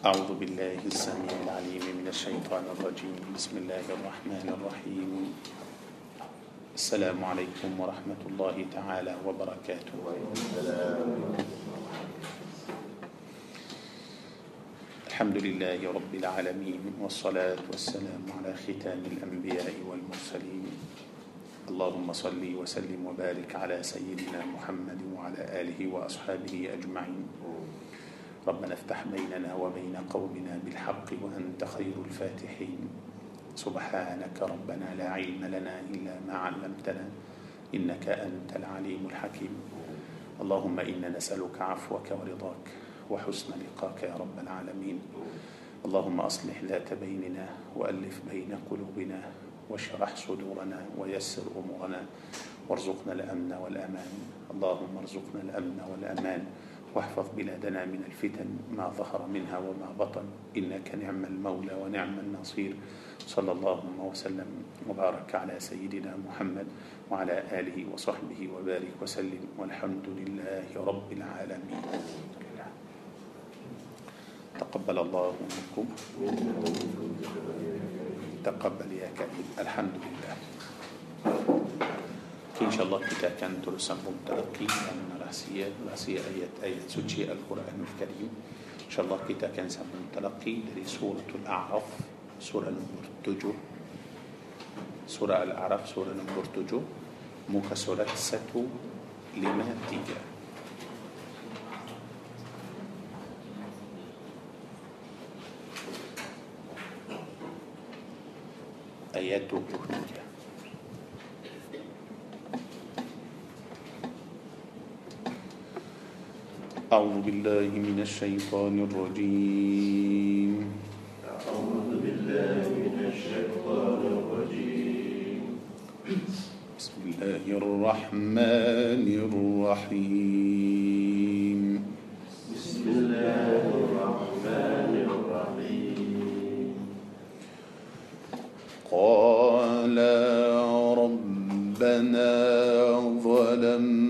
أعوذ بالله السميع العليم من الشيطان الرجيم. بسم الله الرحمن الرحيم. السلام عليكم ورحمة الله تعالى وبركاته. الحمد لله رب العالمين والصلاة والسلام على ختام الأنبياء والمرسلين. اللهم صل وسلم وبارك على سيدنا محمد وعلى آله وأصحابه أجمعين. ربنا افتح بيننا وبين قومنا بالحق وأنت خير الفاتحين. سبحانك ربنا لا علم لنا إلا ما علمتنا إنك أنت العليم الحكيم. اللهم إنا نسألك عفوك ورضاك وحسن لقاك يا رب العالمين. اللهم أصلح ذات بيننا وألف بين قلوبنا واشرح صدورنا ويسر أمورنا وارزقنا الأمن والأمان. اللهم ارزقنا الأمن والأمان. واحفظ بلادنا من الفتن ما ظهر منها وما بطن. إنك نعم المولى ونعم النصير. صلى الله وسلم وبارك على سيدنا محمد وعلى آله وصحبه وبارك وسلم. والحمد لله رب العالمين. تقبل الله منكم. تقبل يا كريم. الحمد لله. كي إن شاء الله كتا كان ترسا مبتلقي أن رأسية رأسية يعني آية آية سجي القرآن الكريم. إن شاء الله كتا كان سمون تلقي دري سورة الأعرف سورة نمبر تجو. سورة الأعرف سورة نمبر تجو. موكا سورة ستو لما تيجا آيات تجو تجو أعوذ بالله من الشيطان الرجيم. أعوذ بالله من الشيطان الرجيم بسم الله الرحمن الرحيم بسم الله الرحمن الرحيم. قال ربنا ظلمنا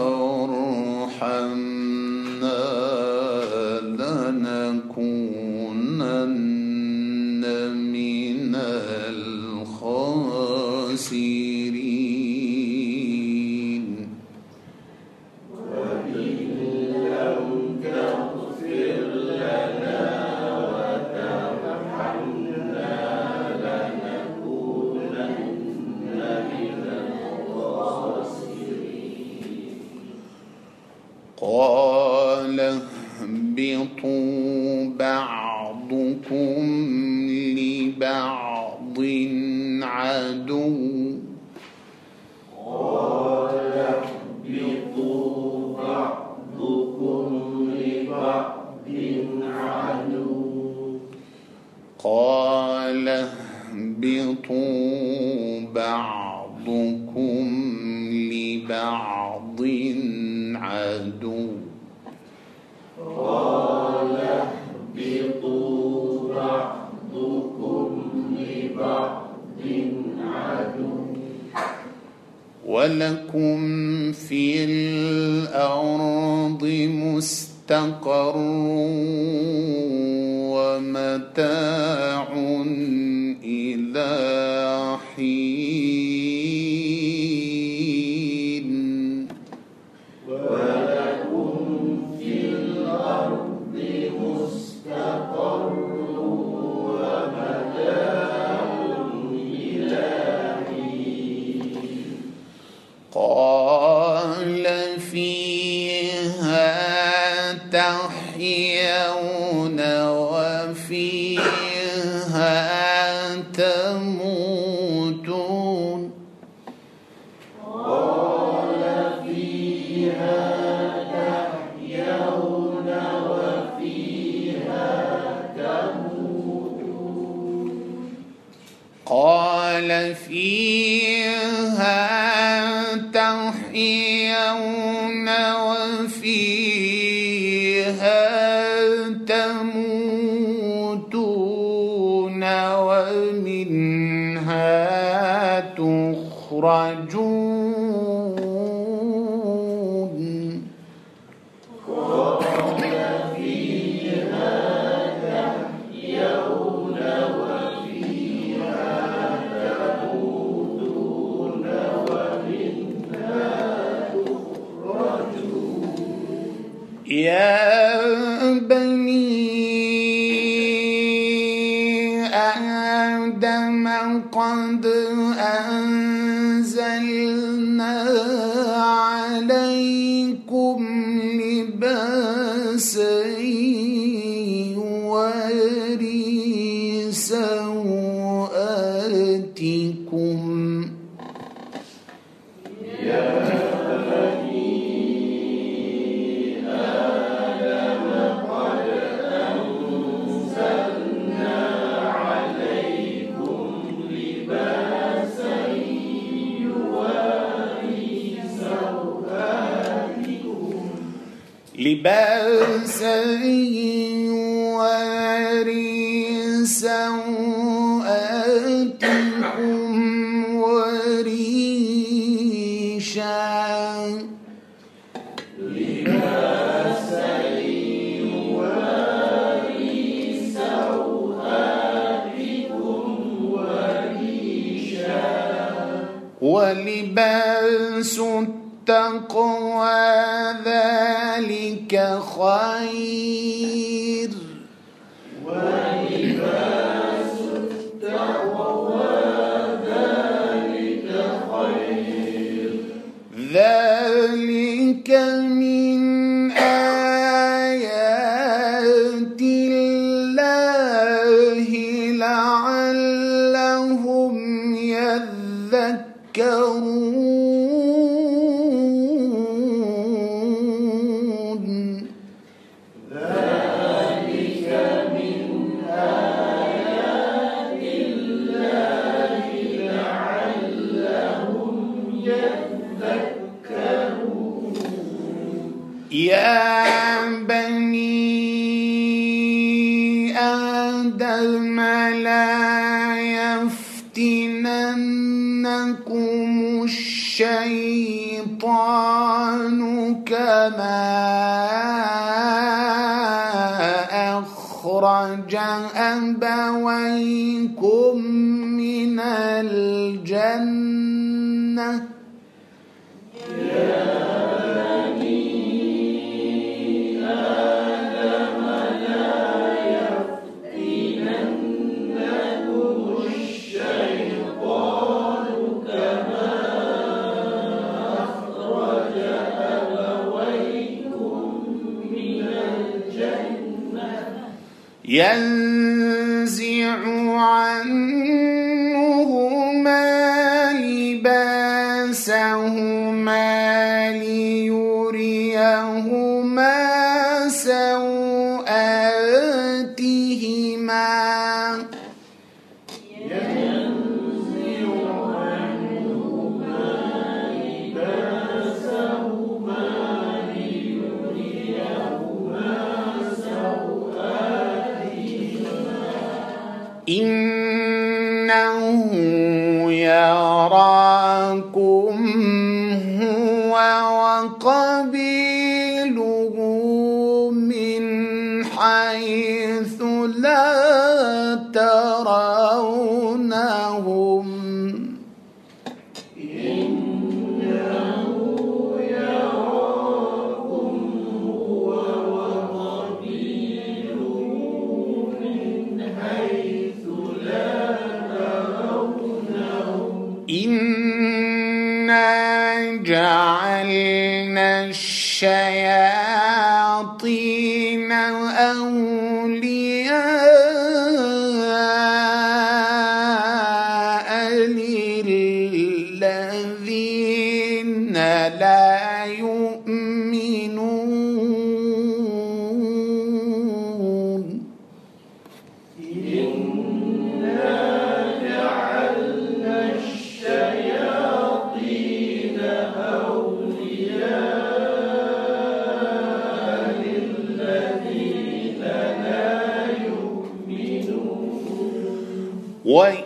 آدم قد أنزلنا خير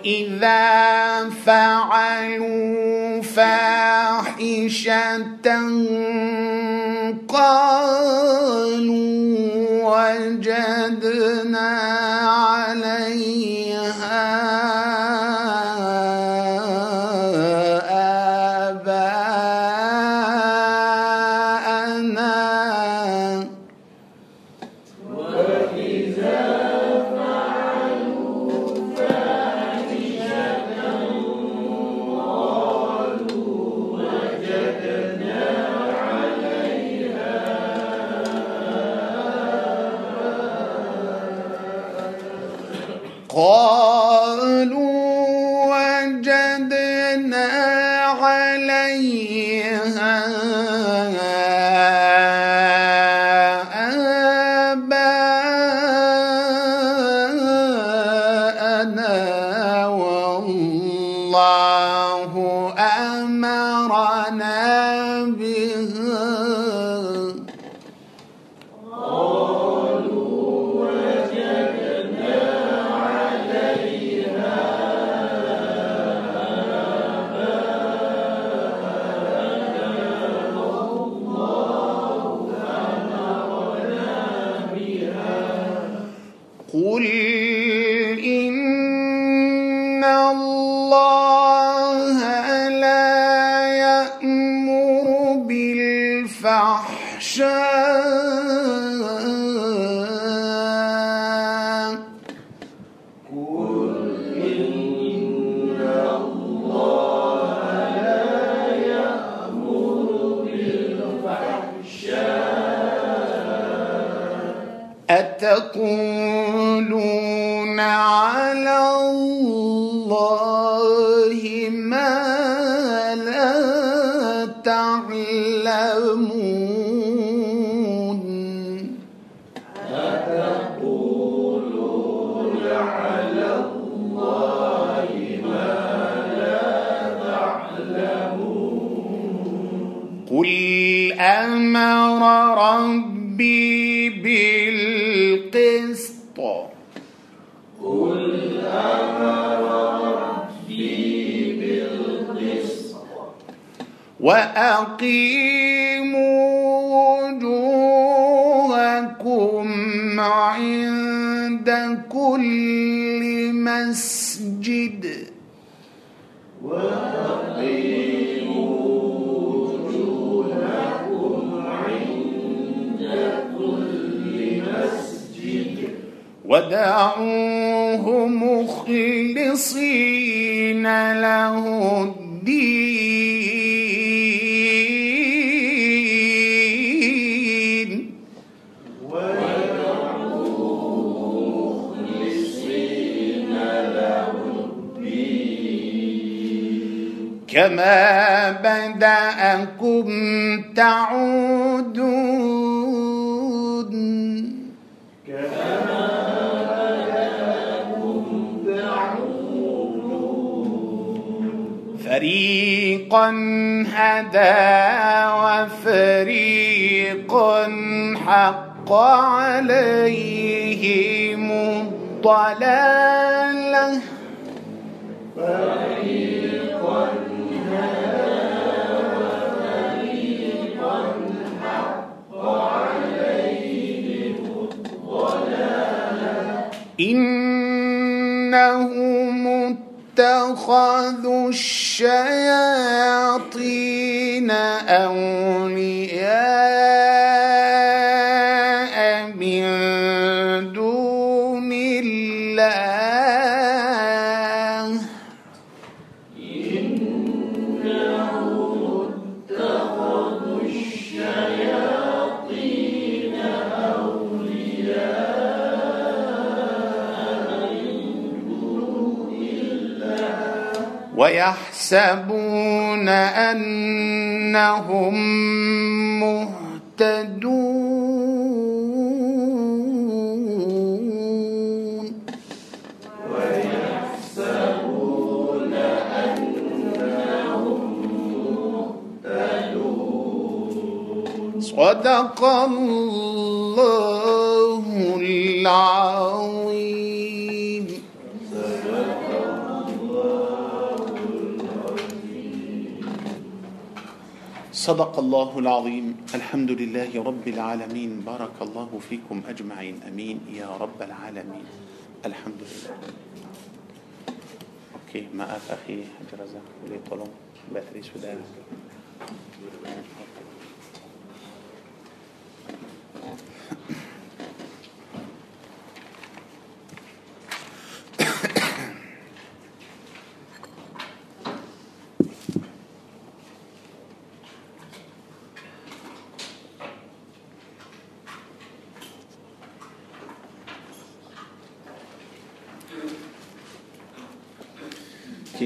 إذا الله أقيم. حق عليهم الضلالة. فريقا إنهم اتخذوا الشياطين أولياء. ويحسبون أنهم مهتدون. ويحسبون أنهم مهتدون صدق الله. صدق الله العظيم. الحمد لله رب العالمين. بارك الله فيكم أجمعين. أمين. يا رب العالمين. الحمد لله. أوكي maaf أخي Haji Razak boleh tolong bateri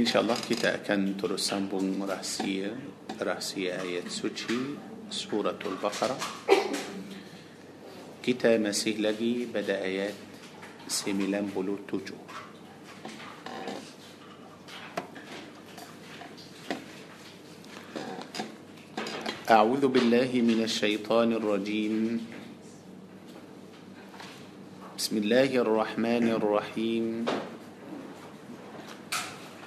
InsyaAllah kita akan terus sambung rahsia rahsia ayat suci suratul Baqarah. Kita masih lagi pada ayat 97. أعوذ بالله من الشيطان الرجيم بسم الله الرحمن الرحيم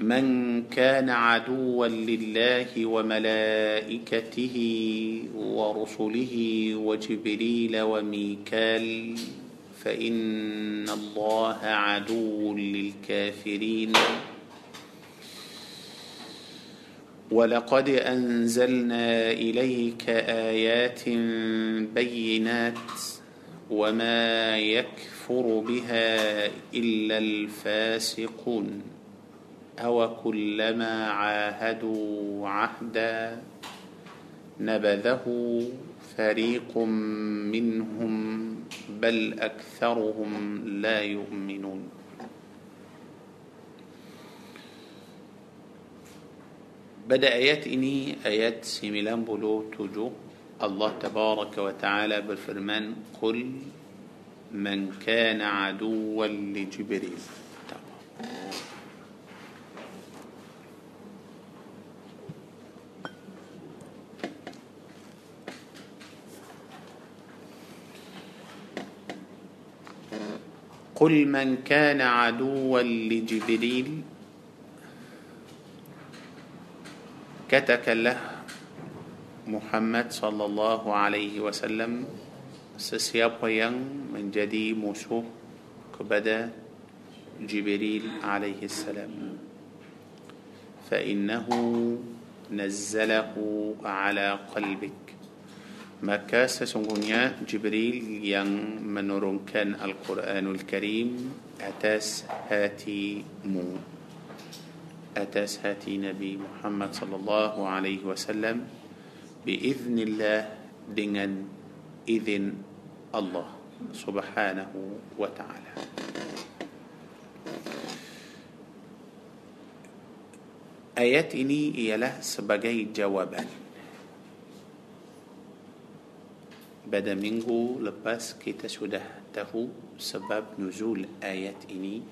من كان عدوا لله وملائكته ورسله وجبريل وميكال فإن الله عدو للكافرين. ولقد أنزلنا إليك آيات بينات وما يكفر بها إلا الفاسقون. أو كلما عاهدوا عهدا نبذه فريق منهم بل أكثرهم لا يؤمنون. بدأ آيات سيميلان بلو تجو الله تبارك وتعالى بالفرمان قل من كان عدوا لجبريل. قل من كان عدوا لجبريل كتكله محمد صلى الله عليه وسلم sesiapa yang menjadi musuh kepada Jibril alaihi salam. فإنه نزله على قلبك maka sesungguhnya Jibril yang menurunkan Al-Quranul Karim atas hatimu atas hati Nabi Muhammad sallallahu alaihi wasallam biiznillah dengan izin Allah subhanahu wa ta'ala Ayat ini ialah sebagai jawaban pada minggu lepas kita sudah tahu sebab nuzul ayat ini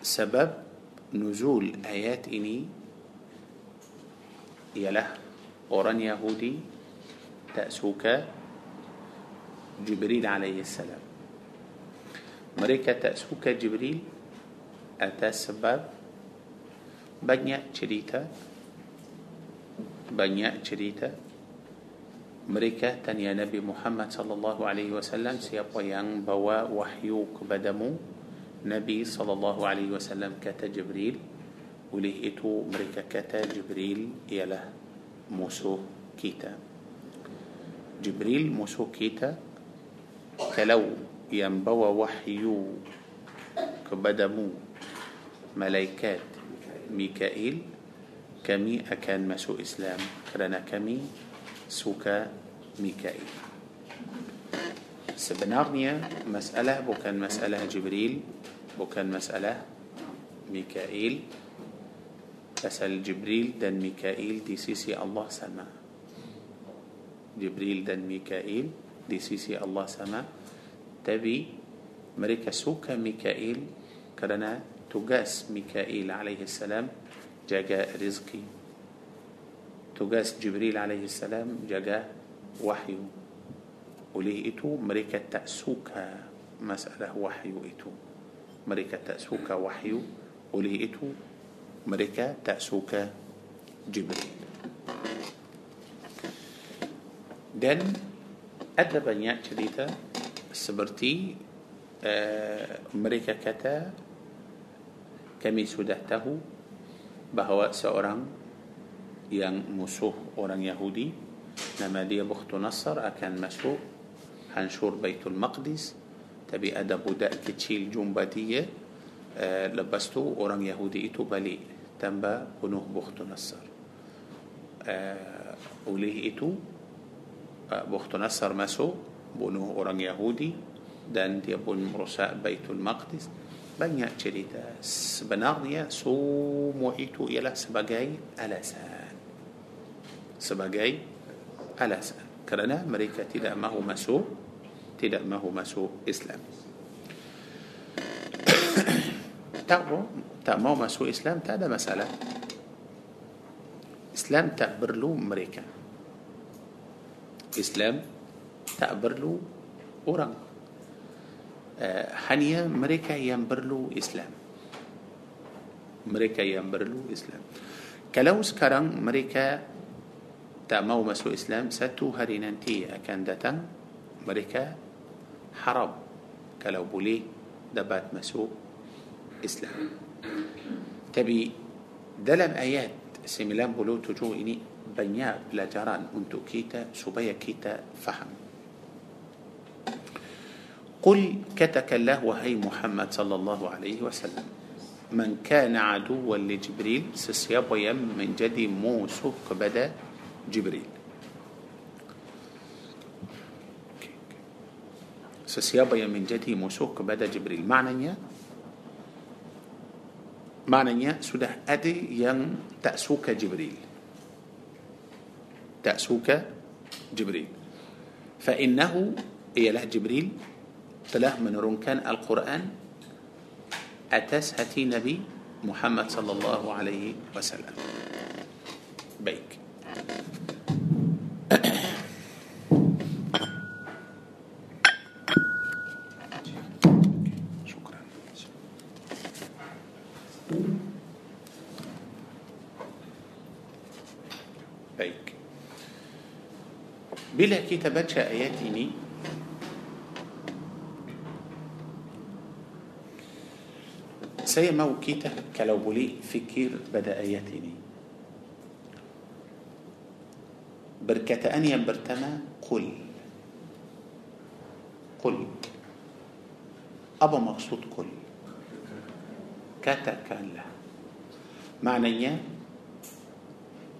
sebab nuzul ayat ini ialah orang Yahudi tak suka Jibril alaihi salam mereka tak suka Jibril atas sebab banyak cerita banyak cerita mereka tanya Nabi Muhammad sallallahu alaihi wasallam siapa yang bawa wahyu kepadamu Nabi sallallahu alaihi wasallam kata Jibril oleh itu mereka kata Jibril ialah musuh kita Jibril musuh kita kalau yang bawa wahyu kepadamu malaikat Mikail kami akan masuk Islam kerana kami suka Mikail. sebenarnya masalah bukan masalah Jibril bukan masalah Mikail pasal Jibril dan Mikail di sisi Allah sama Jibril dan Mikail di sisi Allah sama tapi mereka suka Mikail kerana tugas Mikail alaihi salam Jibril alaihi salam jaga wahyu oleh itu mereka tak suka masalah wahyu itu mereka tak suka wahyu oleh itu mereka tak suka Jibril dan ada banyak cerita seperti uh, mereka kata kami sudah tahu bahawa seorang yang musuh orang Yahudi nama dia Bukhtu Nasr akan masuk hancur Baitul Maqdis tapi ada budak kecil jumpa dia uh, lepas tu orang Yahudi itu balik tambah bunuh Bukhtu Nasr uh, oleh itu uh, Bukhtu Nasr masuk bunuh orang Yahudi dan dia pun merosak Baitul Maqdis banyak cerita. Sebenarnya semua itu ialah sebagai alasan. Sebagai alasan. Kerana mereka tidak mahu masuk tidak mahu masuk Islam. Tak mau tak mau masuk Islam tak ada masalah. Islam tak perlu mereka. Islam tak perlu orang حنية مريكا ينبرلو إسلام. مريكا ينبرلو إسلام. كلاوس كرن مريكا تأمو مسو إسلام. ساتو هرينانتي أكان داتن مريكا حرب. كلاو بولي دبات مسو إسلام. تبي دلم آيات سيميلان بلو تجو إني بنيا بلا جران أنتو كيتا سبيا كيتا فهم. قل كتك الله وهي محمد صلى الله عليه وسلم. من كان عدوا لجبريل سسياب ويم من جدي موسو بدا جبريل. سسياب ويم من جدي موسو بدا جبريل. معنى يا معنى يا سده أدي يم تأسوك جبريل. تأسوك جبريل. فإنه إيه له جبريل telah menurunkan Al-Quran atas hati Nabi Muhammad sallallahu alaihi wasallam. Baik. Bila kita baca ayat ini سي مو كيتا كلو بولي فكير بدأيتني بركة أني برتما قل قل أبا مقصود قل كاتا كان لا معنى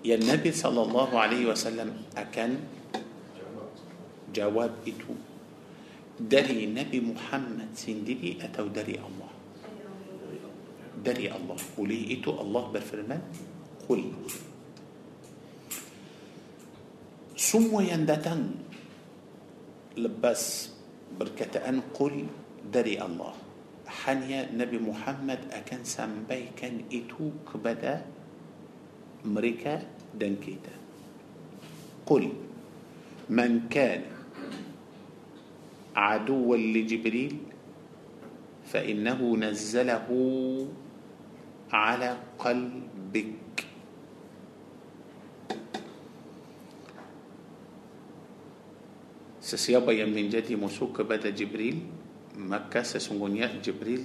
يا النبي صلى الله عليه وسلم أكان جواب إتو. دري نبي محمد سندي أتو دري الله. Dari Allah oleh itu Allah berfirman Qul semua yang datang lepas berkataan Qul dari Allah hanya Nabi Muhammad akan sampaikan itu kepada mereka dan kita قل من كان عدوا لجبريل فإنه نزله على قلبك. سسيابا يمن جدي مسوك بدا جبريل مكة سسنغنيا جبريل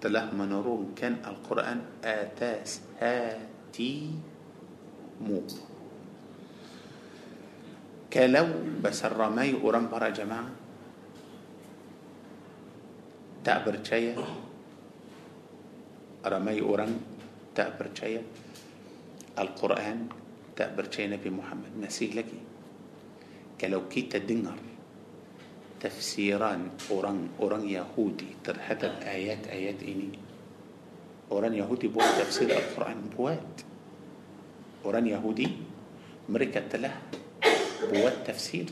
تلاه منورون كان القرآن آتاس هاتي مو كلو بس الرماي أرنبرا جماعة تعبر جاية ramai orang tak percaya Al-Quran tak percaya Nabi Muhammad masih lagi kalau kita dengar tafsiran orang-orang Yahudi terhadap ayat-ayat ini. Orang Yahudi buat tafsir Al-Quran buat. Orang Yahudi mereka telah buat tafsir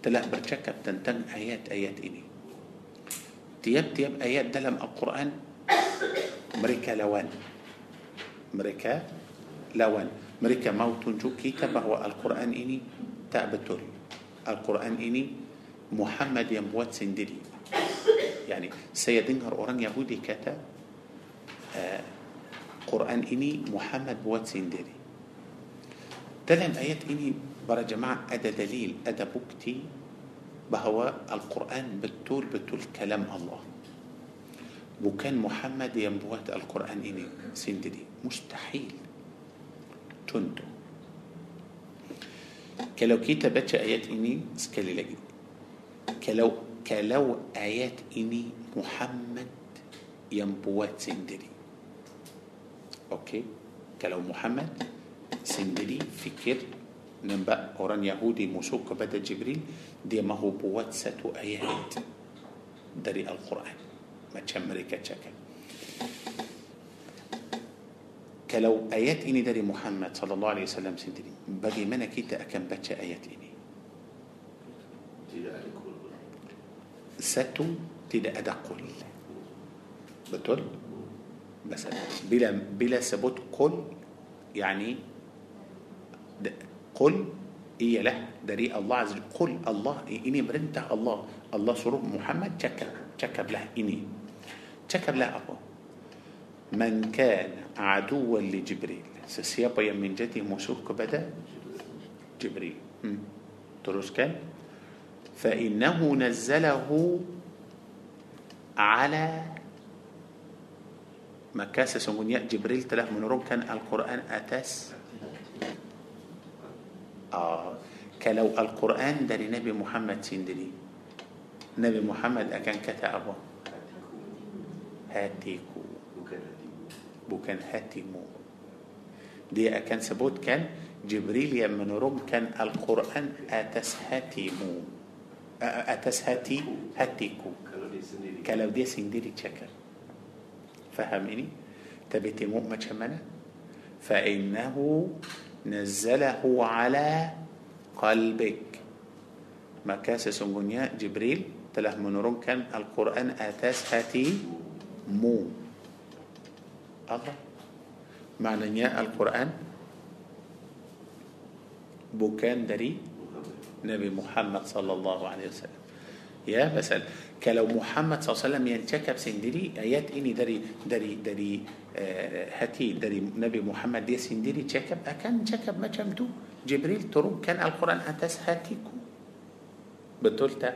telah bercakap tentang ayat-ayat ini. Tiap-tiap ayat dalam Al-Quran مريكا لوان. مريكا لوان. مريكا موت جوكي كيكا هو القرآن إني تابتول القرآن إني محمد يموت سندري. يعني سيدنهر أوران يهودي كتا آه، قرآن إني محمد بوات سندري. تلم آيات إني برا جماعة أدا دليل أدا بكتي بهو القرآن بتول بتول كلام الله. وكان محمد ينبوات القرآن إني سندي مستحيل. تندو كلو كيتا باتش آيات إني سكالي لجي كلو كلو آيات إني محمد ينبوات سندري أوكي؟ كلو محمد سندري فكر. ننبا أوران يهودي موسوك بدا جبريل. دي ما هو بوات ساتو آيات. دري القرآن. Macam mereka cakap kalau ayat ini dari Muhammad sallallahu alaihi wasallam sendiri bagaimana kita akan baca ayat ini tidak ada kul satu tidak ada qul betul بس بلا بلا ثبوت قل يعني قل هي له دري الله عز وجل قل الله إني برنته الله الله سرور محمد شكب شكب له إني تكر لا أبو من كان عدوا لجبريل. سسيابا من جتي موسوك كبدا جبريل. تروس كان فإنه نزله على مكاسة سمونياء جبريل تلاه من ركن القرآن أتس آه. كلو القرآن دني نبي محمد سندري نبي محمد أكان كتابه هاتيكو. بوكان هاتيمو دي كان سبوت كان جبريل من روم كان القرآن أتس هاتيمو أتس هاتي هاتيكو. كلاو دي سنديري تشكر. فهميني؟ تبتي مو ما شمنا فإنه نزله على قلبك. مكاسة سنجونيا جبريل تلاه من روم كان القرآن آتاس هاتيمو مو. الله معنى ياء القرآن. بوكان دري. نبي محمد صلى الله عليه وسلم. يا مثلا كلو محمد صلى الله عليه وسلم ينتكب سندري آيات إني دري دري دري آه هتي دري نبي محمد دي سندري تكب. أكان تكب ما جمدو جبريل تروم كان القرآن أتس هاتيكو. بطلتا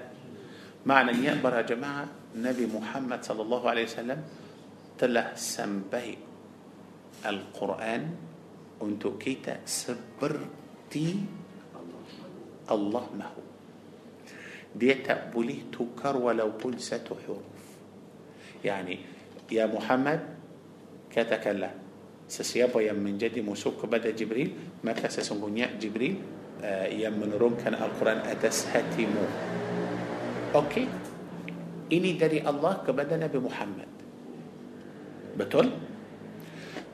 معنى يأبر يا جماعة. Nabi Muhammad sallallahu alaihi wasallam telah sampai Al-Quran untuk kita seperti Allah mahu dia tak boleh tukar walaupun satu huruf. Yani, ya Muhammad, katakanlah, sesiapa yang menjadi musuh kepada Jibril, maka sesungguhnya Jibril uh, yang menurunkan Al-Quran atas hatimu. Okey? Ini dari Allah kepada Nabi Muhammad. Betul?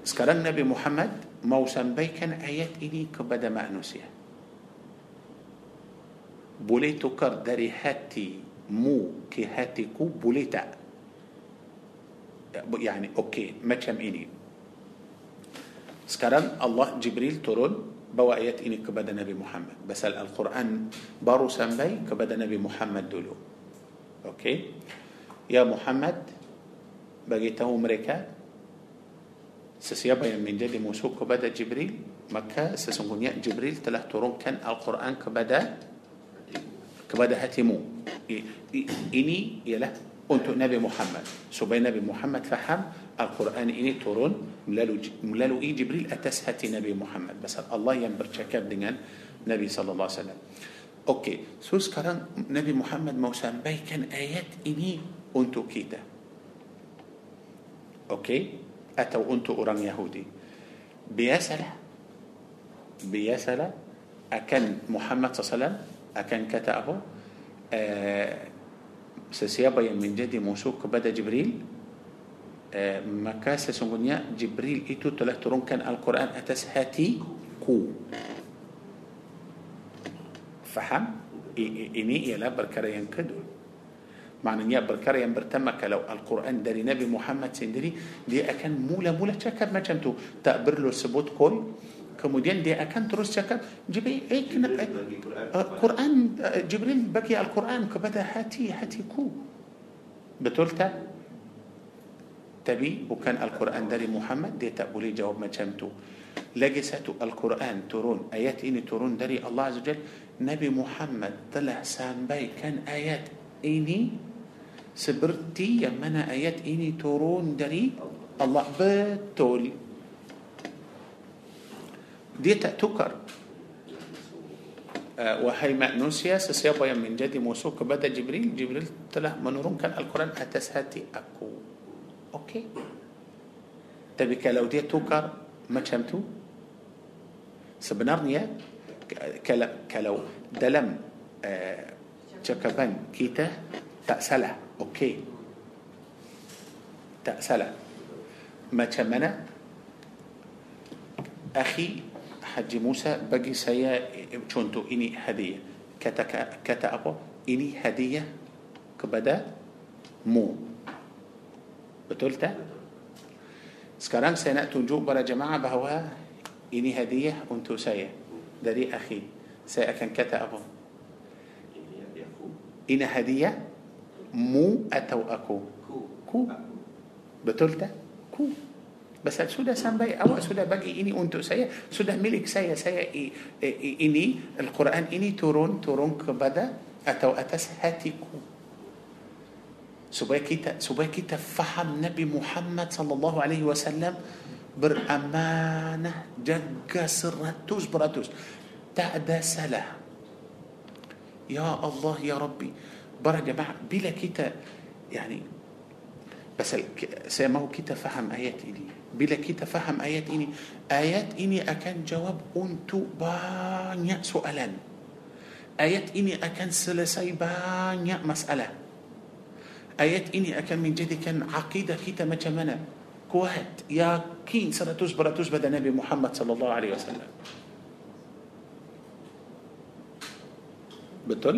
Sekarang Nabi Muhammad mau sampaikan ayat ini kepada manusia. boleh tukar dari hati mu ke hatiku boleh tak يعني أوكي macam ini sekarang Allah Jibril turun bawa ayat ini kepada Nabi Muhammad pasal Al-Quran baru sampai kepada Nabi Muhammad dulu okey. Ya Muhammad bagi mereka sesiapa yang menjadi musuh kepada Jibril maka sesungguhnya Jibril telah turunkan Al-Quran kepada kepada hatimu. Ini ialah untuk Nabi Muhammad. Supaya Nabi Muhammad faham Al-Quran ini turun melalui, melalui Jibril atas hati Nabi Muhammad. Pasal Allah yang bercakap dengan Nabi sallallahu alaihi wasallam okey so sekarang Nabi Muhammad mau sampaikan ayat ini untuk kita okey atau untuk orang Yahudi biasalah biasalah akan Muhammad wasallam akan kata apa uh, sesiapa yang menjadi musuh kepada Jibril uh, maka sesungguhnya Jibril itu telah turunkan Al-Quran atas hatiku فهم. إني إيه لا بركريان كدو معنى إني بركريان برتمك لو القرآن دري نبي محمد سندري دي أكن مولا مولا شكر ما جمتو تأبر له سبوت كل. كمودين دي أكن ترس شكر. جبي إيه إيك آه، قرآن آه، جبريل بقي القرآن كبدا هاتي هاتي كو. بتولتا؟ تبي بكان القرآن داري محمد؟ دي تقولي جواب ما جمتو لقسته القرآن ترون آيات إني ترون داري الله عز وجل Nabi Muhammad telah sampaikan ayat ini seperti yang mana ayat ini turun dari Allah betul dia tak tukar uh, wahai manusia sesiapa yang menjadi musuh kepada Jibril Jibril telah menurunkan Al-Quran atas hati aku okey tapi kalau dia tukar macam tu sebenarnya كلا كلو دلم تكبن كيتا تأسلا أوكي تأسلا ما تمنى أخي حج موسى بقي سيا شنتو إني هدية كتا كتا أبو إني هدية كبدا مو بتولتا سكران سنأتون جوء برا جماعة بهوا إني هدية أنتو سيئة dari akhi. Saya akan kata apa? Ini hadiah mu atau aku ku betul tak ku Pasal sudah sampai awak sudah bagi ini untuk saya sudah milik saya saya ini Al-Quran ini turun turun kepada atau atas hatiku supaya kita supaya kita faham Nabi Muhammad sallallahu alaihi wasallam beramanah jaga seratus tak ada salah ya Allah ya Rabbi برا جماعة بلا كتا يعني بس سيما هو كتا فهم آيات إني. بلا كتا فهم آيات إني. آيات إني أكن جواب أنتو بانيا سؤالا. آيات إني أكن سلسي بانيا مسألة. آيات إني أكن من جدي كان عقيدة كتا مجمنا كوهت يا كين سنة تجبر تجبد نبي محمد صلى الله عليه وسلم. بطل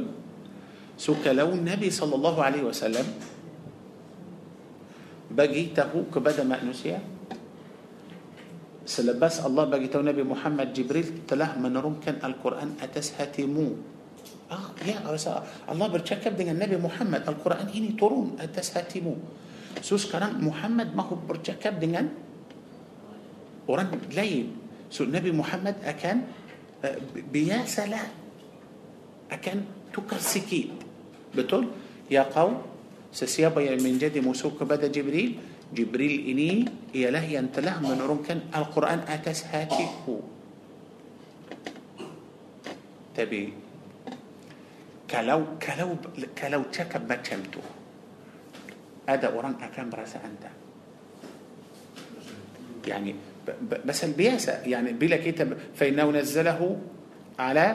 سوك لو النبي صلى الله عليه وسلم بقي تقوك بدا مأنسيا سلبس الله بقي تو نبي محمد جبريل تله من رمكن القرآن أتسهتمو. آه يا رسالة الله برتشكب دين النبي محمد القرآن هني ترون أتسهتمو. So sekarang Muhammad mahu bercakap dengan orang lain. So Nabi Muhammad akan uh, biasalah akan tukar sikit Betul? Ya kaum, sesiapa yang menjadi musuh kepada Jibril, Jibril ini ialah yang telah menurunkan Al-Quran atas hatiku. Tapi kalau kalau kalau cakap macam tu, ada orang akan merasa anda يعني بس البياسة يعني بلا كتاب فإنه نزله على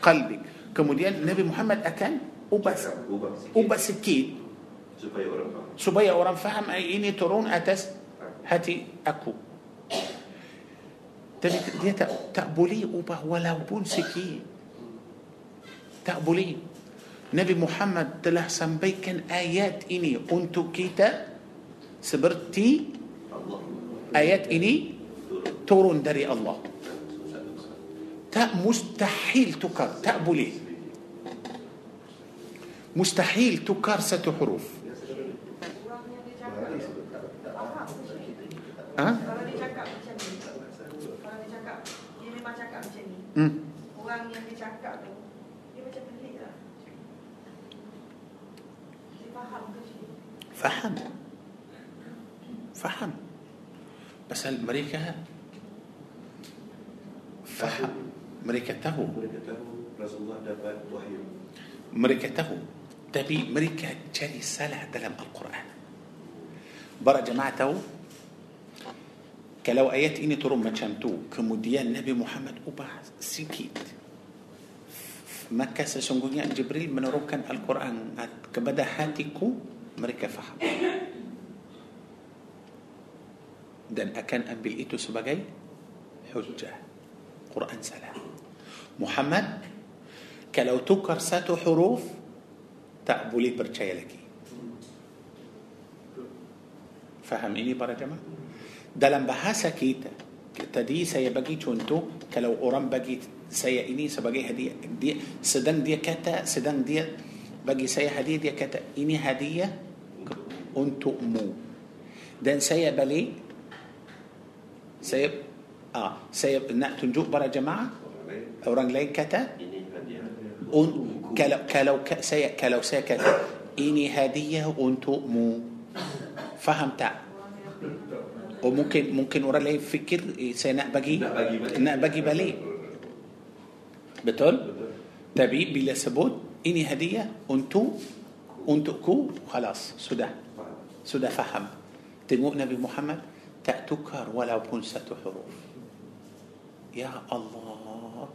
قلبك كمدين النبي محمد أكان وبس وبس كيد سبيا أوران فهم. إني ترون أتس هاتي أكو. تبي تأبلي أوبا ولو بون سكين. تأبلي. Nabi Muhammad telah sampaikan ayat ini untuk kita seperti ayat ini turun dari Allah tak mustahil tukar tak boleh مستحيل تكار ست حروف فحم. فحم. بس أمريكا فحم. مريكته. مريكته تبي مريكة جري سلع تلم القرآن. برا جماعته. كلو آيات إني ترم ما كمديان نبي محمد أبا سيكيت مكة سسنقوني جبريل من ربك القرآن. كبدا هاتيكو mereka faham dan akan ambil itu sebagai hujjah Quran salah Muhammad kalau tukar satu huruf tak boleh percaya lagi faham ini para jemaah dalam bahasa kita tadi saya bagi contoh kalau orang bagi saya ini sebagai hadiah dia sedang dia kata sedang dia bagi saya hadiah dia kata ini hadiah أن تؤموا. ده سيب ليه سيب آه سيب نأتنجو برا جماعة أوران لين كتا أن كلو كلو سي كلو سي كتا إني هدية أن تؤموا فهمت وممكن ممكن ورا لين فكر سيناء بجي ناء بجي بلي بتقول تبي بلا سبوت إني هدية أنتو أنتو كو خلاص سودان sudah faham tengok Nabi Muhammad tak tukar walaupun satu huruf ya Allah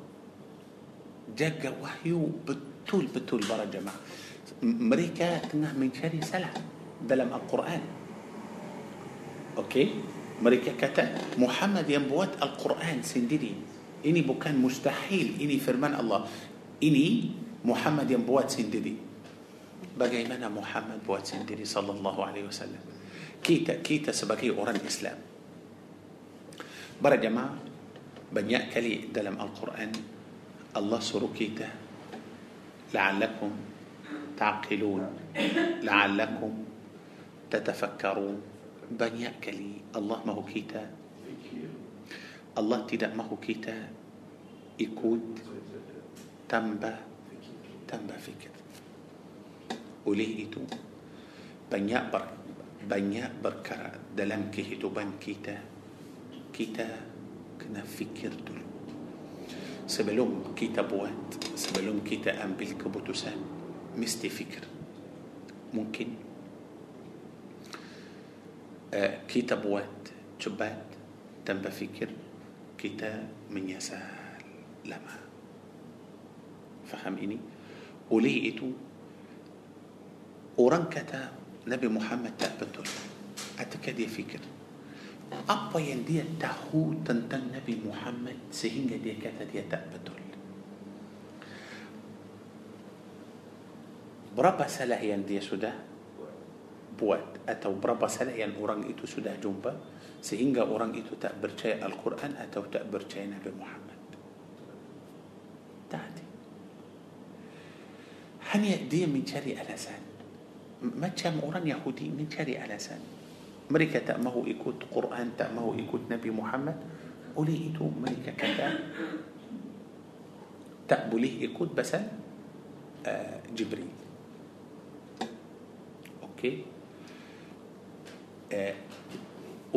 jaga wahyu betul-betul para jemaah mereka tengah mencari salah dalam Al-Quran okey mereka kata Muhammad yang buat Al-Quran sendiri ini bukan mustahil ini firman Allah ini Muhammad yang buat sendiri bagaimana Muhammad buat sendiri sallallahu alaihi wasallam kita kita sebagai orang Islam para jemaah banyak kali dalam Al-Quran Allah suruh kita la'allakum ta'qilun la'allakum tatafakkarun banyak kali Allah mahu kita Allah tidak mahu kita ikut tambah tambah fikir oleh itu banyak ber, banyak perkara dalam kehidupan kita kita kena fikir dulu sebelum kita buat sebelum kita ambil keputusan mesti fikir mungkin uh, kita buat cepat tanpa fikir kita menyesal lama faham ini oleh itu orang kata Nabi Muhammad tak betul. Ataukah dia fikir? Apa yang dia tahu tentang Nabi Muhammad sehingga dia kata dia tak betul? Berapa salah yang dia sudah buat atau berapa salah yang orang itu sudah jumpa sehingga orang itu tak percaya Al-Quran atau tak percaya Nabi Muhammad? Tak ada. Hanya dia mencari alasan macam orang Yahudi mencari alasan mereka tak mahu ikut Quran tak mahu ikut Nabi Muhammad oleh itu mereka kata tak boleh ikut pasal uh, Jibril okey uh,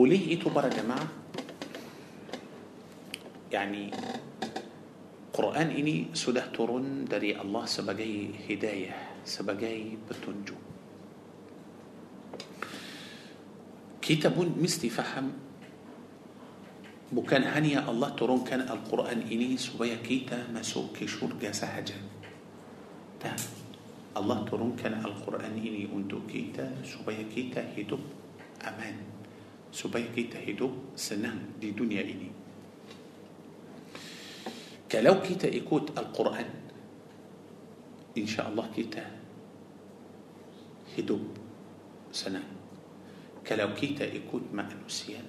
oleh itu para jemaah yani Quran ini sudah turun dari Allah sebagai hidayah sebagai petunjuk كتاب مثلي فهم. Bukan hanya Allah turunkan القرآن ini supaya kita masyhur sahaja tak. Allah turunkan القرآن ini untuk kita supaya kita hidup aman. Supaya kita hidup senang di dunia ini. Kalau kita ikut القرآن. إن شاء الله kita hidup senang. كلو كيتا إكوت ما أنوسيا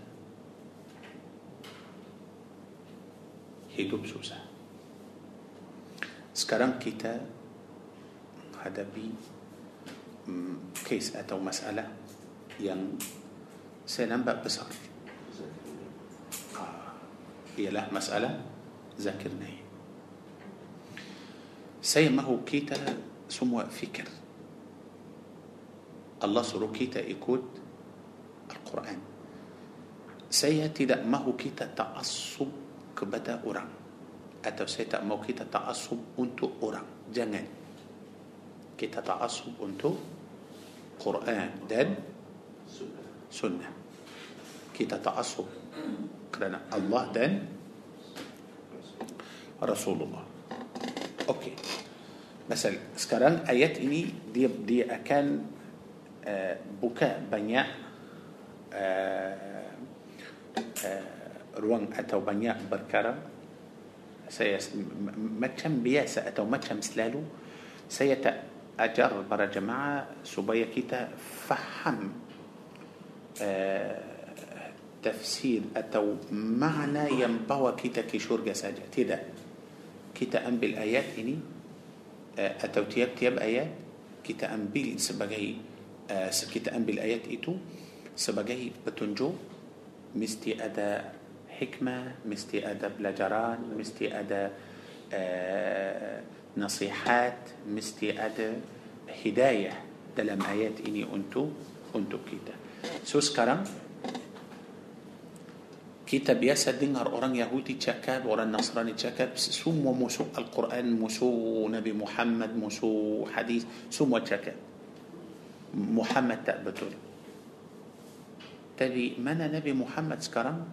هيدوب سوزا سكرام كيتا هذا بي كيس أتو مسألة ين سينام بقى بصر يلاه مسألة ذكرني سي ما هو كيتا سمو فكر الله سرو كيتا إكوت Al-Quran. Saya tidak mahu kita ta'assub kepada orang. Atau saya tak mahu kita ta'assub untuk orang. Jangan. Kita ta'assub untuk Quran dan sunnah. Kita ta'assub kerana Allah dan Rasulullah. Okey. Masalah sekarang ayat ini dia dia akan uh, buka banyak آه، آه، آه، ruang atau banyak perkara saya macam biasa atau macam selalu. Saya nak ajar para jemaah supaya kita faham Tafsir atau makna yang bawa kita masyhur sahaja. Tidak kita ambil ayat ini atau tiap-tiap ayat kita ambil sebagai kita ambil ayat itu. Sebagai petunjuk mesti ada hikmah mesti ada pelajaran mesti ada uh, nasihat mesti ada hidayah dalam ayat ini untuk untuk kita so sekarang kita biasa dengar orang Yahudi cakap, orang Nasrani cakap, semua musuh Al-Quran, musuh Nabi Muhammad, musuh hadis, semua cakap. Muhammad tak betul. Tapi mana Nabi Muhammad sekarang?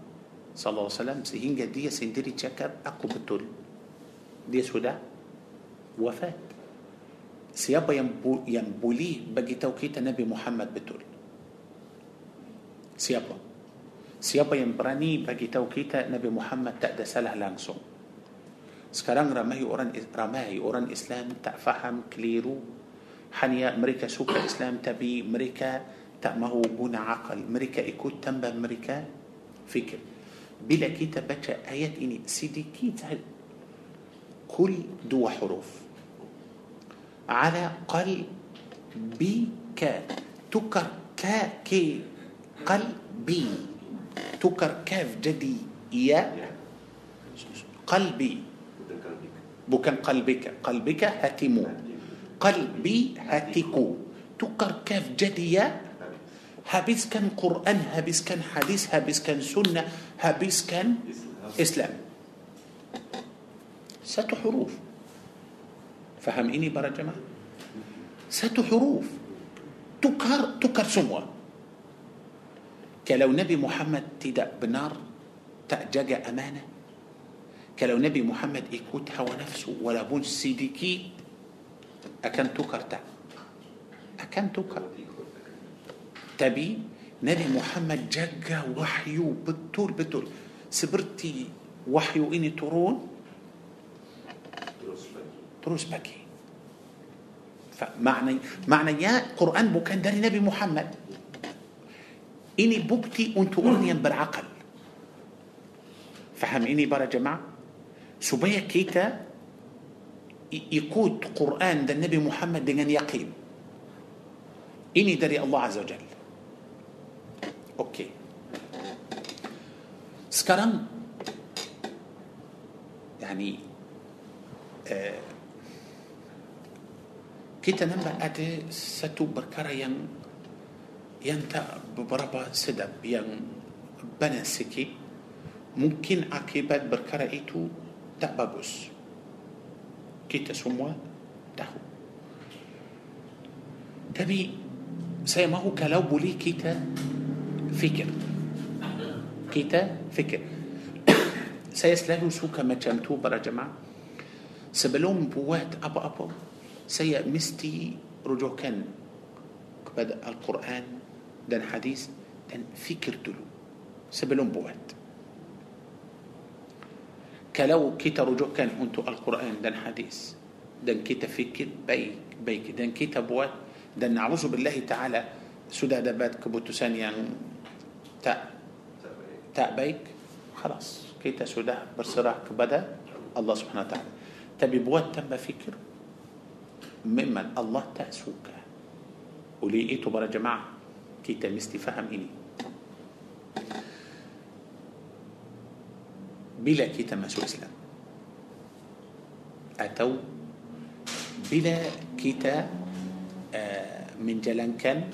Sallallahu Alaihi Wasallam sehingga dia sendiri cakap aku betul. Dia sudah wafat. Siapa yang bu, yang boleh bagi tahu kita Nabi Muhammad betul? Siapa? Siapa yang berani bagi tahu kita Nabi Muhammad tak ada salah langsung? Sekarang ramai orang ramai orang Islam tak faham keliru. Hanya mereka suka Islam tapi mereka تأمه بون عقل. مريكا إكوت تنبأ مريكا فكر بلا كتابة آيات إني سيدي كيتا كل دو حروف. على قل بي كا تكر كا كي قل بي تكر كاف جدي يا قلبي. بو كان قلبك. قلبك هاتمو. قلبي هاتكو. تكر كاف جدي يا habiskan Quran, habiskan hadis, habiskan sunnah, habiskan Islam. Satu huruf. Faham ini para jemaah? Satu huruf. Tukar, tukar semua. Kalau Nabi Muhammad tidak benar, tak jaga amanah. Kalau Nabi Muhammad ikut hawa nafsu, walaupun sedikit, akan tukar tak? Akan tukar. تبي نبي محمد جاكا وحيو بالطول بالطول. سبرتي وحيو إني ترون؟ تروس بكي. فمعنى معنى يا قرآن بو كان داري نبي محمد. إني بكتي أنت أغنيا بالعقل. فهم إني برا جماعة؟ سبيا كيتا يقود قرآن ده النبي محمد دين يقين. إني داري الله عز وجل. Okey. Sekarang yani uh, kita nampak ada satu perkara yang yang tak beberapa sedap yang panas sikit mungkin akibat perkara itu tak bagus kita semua tahu tapi saya mahu kalau boleh kita fikir. Kita fikir. Saya selalu suka macam itu para jemaah. Sebelum buat apa-apa. Saya mesti rujukkan kepada القرآن dan hadis dan fikir dulu. Sebelum buat. Kalau kita rujukkan itu القرآن dan hadis. Dan kita fikir baik-baik. Dan kita buat. Dan نعوذ بالله تعالى. Sudah dapat keputusannya يعني tak tak baik خلاص. sudah berserah kepada Allah Subhanahu wa taala tapi buat tambah fikir ممن الله تأسوك. ولقيته برا جماعة؟ كيتا مستفهم إني. بلا كيتا مسو إسلام. أتوا بلا كيتا آه، من جلان كان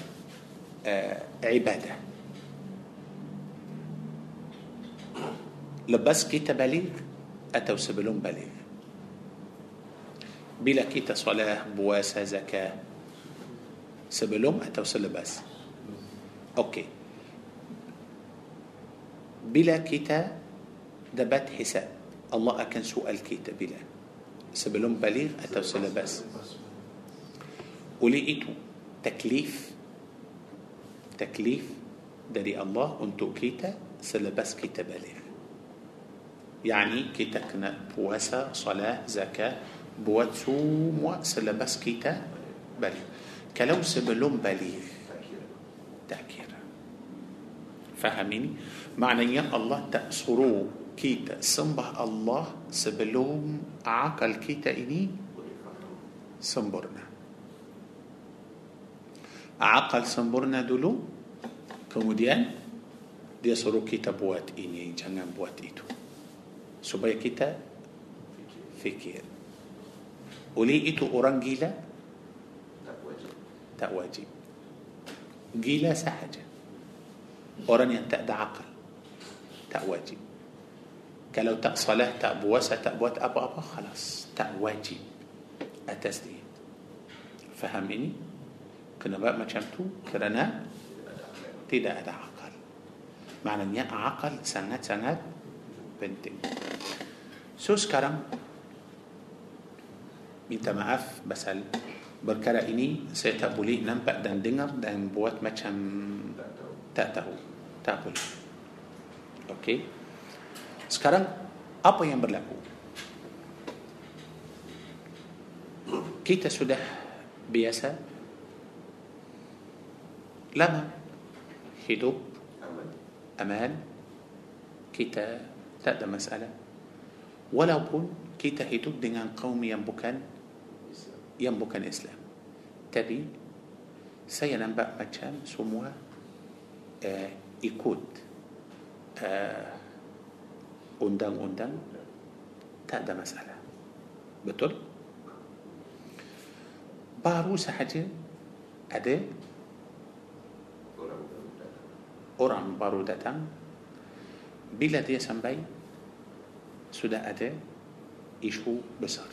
لبس كيتا بليغ Atau sebelum baligh. Bila kita solat puasa zakat. Sebelum atau selepas. Okey. Bila kita dapat hisab. Allah akan soal kita bila. Sebelum baligh atau selepas. Baligh itu taklif. Taklif dari Allah untuk kita selepas kita baligh. يعني kita kena puasa solat zakat buat semua lepas kita baligh kalau sebelum baligh tak kira faham ini? Maknanya Allah tak suruh kita sembah Allah sebelum akal kita ini sempurna akal sempurna dulu؟ كموديان؟ دي سرو كيتا بوات إني جنان بوات إيتو supaya kita fikir oleh itu orang gila Tak wajib. gila sahaja orang yang tak ada akal tak wajib kalau tak salah tak puasa tak buat apa-apa khalas tak wajib atas dia faham ini kenapa macam tu kerana tidak ada akal maknanya akal sangat-sangat penting. So sekarang minta maaf pasal perkara ini. Saya tak boleh nampak dan dengar dan buat macam Tak tahu. tak tahu. Tak boleh. Okey. Sekarang apa yang berlaku? Kita sudah biasa lama hidup. Aman. Kita tak ada masalah. Walaupun kita hidup dengan kaum yang bukan yang bukan Islam. Tapi saya nampak macam semua uh, ikut uh, undang-undang tak ada masalah. Betul? Baru sahaja ada Orang baru datang. بلا دي سنبي سدى أدى إشو بصر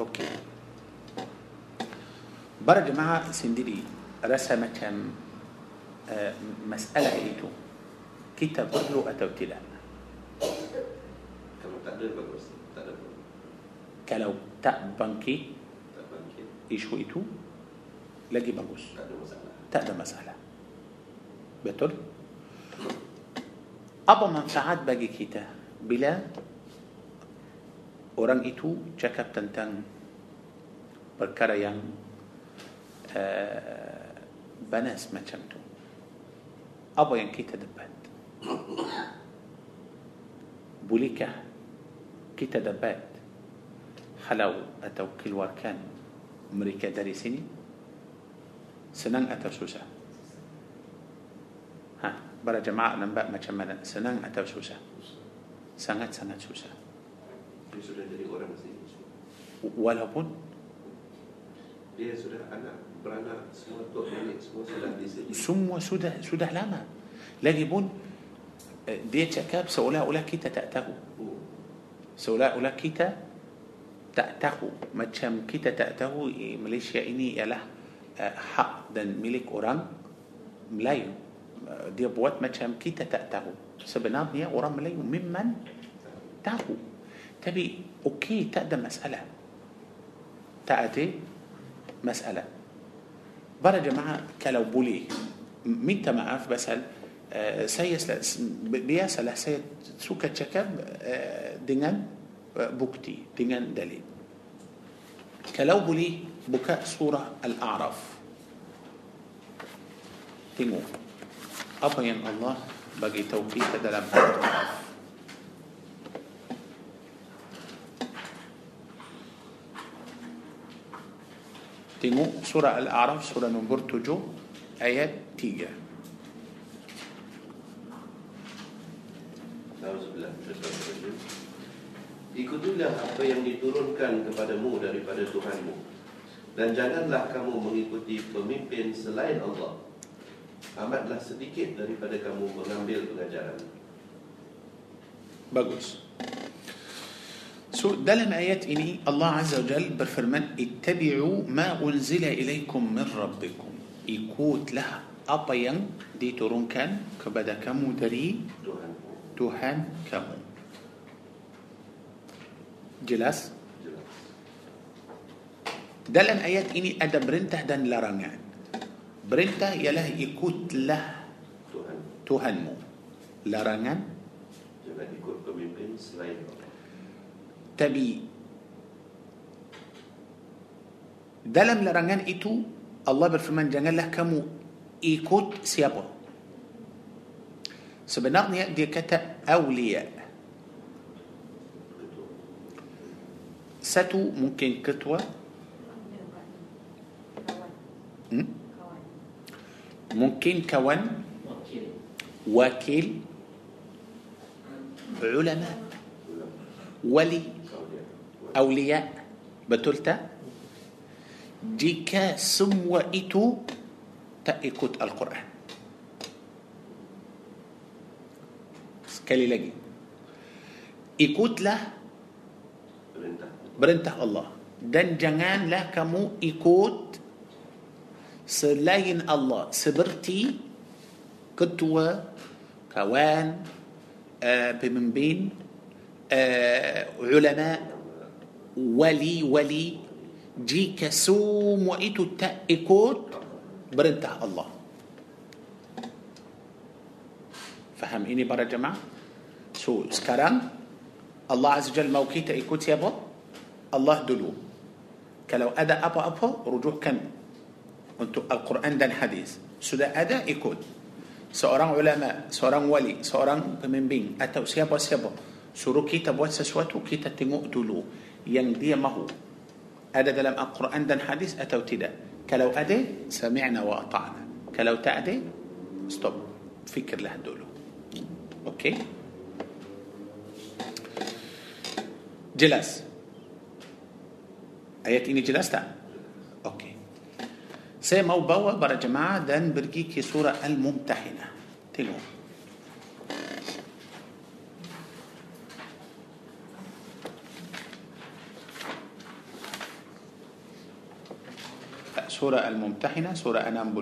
أوكي. برج مع سندري رسم كم آه، Masalah itu. Kita tak perlu atau telah kalau tak bangkit isu itu. Lagi bagus tak ada masalah. Betul apa manfaat bagi kita bila orang itu cakap tentang perkara yang uh, banas macam tu apa yang kita dapat bolehkah kita dapat halau atau keluarkan mereka dari sini senang atau susah para jemaah nampak macam mana? Senang atau susah? Sangat-sangat susah. Dia sudah jadi orang sini. walaupun Dia sudah anak, beranak, semua tok nenek, semua sudah di sini. semua sudah sudah lama. Lagi pun eh, dia cakap seolah-olah kita tak tahu. Oh, seolah-olah kita tak tahu. Macam kita tak tahu eh, Malaysia ini ialah uh, hak dan milik orang Melayu dia buat macam kita tak tahu sebenarnya orang Melayu memang tahu tapi okey tak ada masalah tak ada masalah para jemaah kalau boleh minta maaf pasal uh, saya sel- biasalah saya suka cakap uh, dengan uh, bukti dengan dalil kalau boleh buka surah Al-A'raf tengok apa yang Allah bagi taufik dalam Al-A'raf tengok surah Al-A'raf surah nombor 7 ayat 3 Alhamdulillah. Bismillahirrahmanirrahim. Ikutilah apa yang diturunkan kepadamu daripada Tuhanmu. Dan janganlah kamu mengikuti pemimpin selain Allah. Amatlah sedikit daripada kamu mengambil pengajaran. bagus So dalam ayat ini Allah Azza wa Jal berfirman Ittabi'u ma unzila ilaikum min rabbikum Ikutlah apa yang diturunkan kepada kamu dari Tuhanmu. Tuhan kamu Jelas? Jelas. Dalam ayat ini ada perintah dan larangan. Perintah ialah ikutlah Tuhan Tuhanmu. Larangan jangan ikut pemimpin selain Allah. Tapi dalam larangan itu Allah berfirman janganlah kamu ikut siapa. Sebenarnya dia kata awliya. Satu mungkin ketua, hmm? ممكن كون وكيل. علماء. ولي. أولياء. بتلتا جيكا سمو إتو تأكد القرآن. Sekali lagi ikutlah perintah Allah. Dan janganlah kamu ikut selain Allah. Seperti ketua kawan آه، pemimpin آه، ulama wali wali lagi kesemua itu tak ikut perintah Allah. فهم إني برا جماعة؟ سو سكران الله عز وجل موكيت إكوت يابو الله دلو. كلو أدا أبو أبو رجوع كان untuk Al-Quran dan hadis. Sudah ada, ikut. Seorang ulama, seorang wali, seorang pemimpin atau siapa-siapa suruh kita buat sesuatu, kita tengok dulu yang dia mahu. Ada dalam Al-Quran dan hadis atau tidak. Kalau ada, sami'na wa ata'na. Kalau tak ada, stop. Fikirlah dulu. Okey? Jelas? Ayat ini jelas tak? سي مو بوا برا جماعة دان برجي سورة الممتحنة. تلو سورة الممتحنة سورة أنام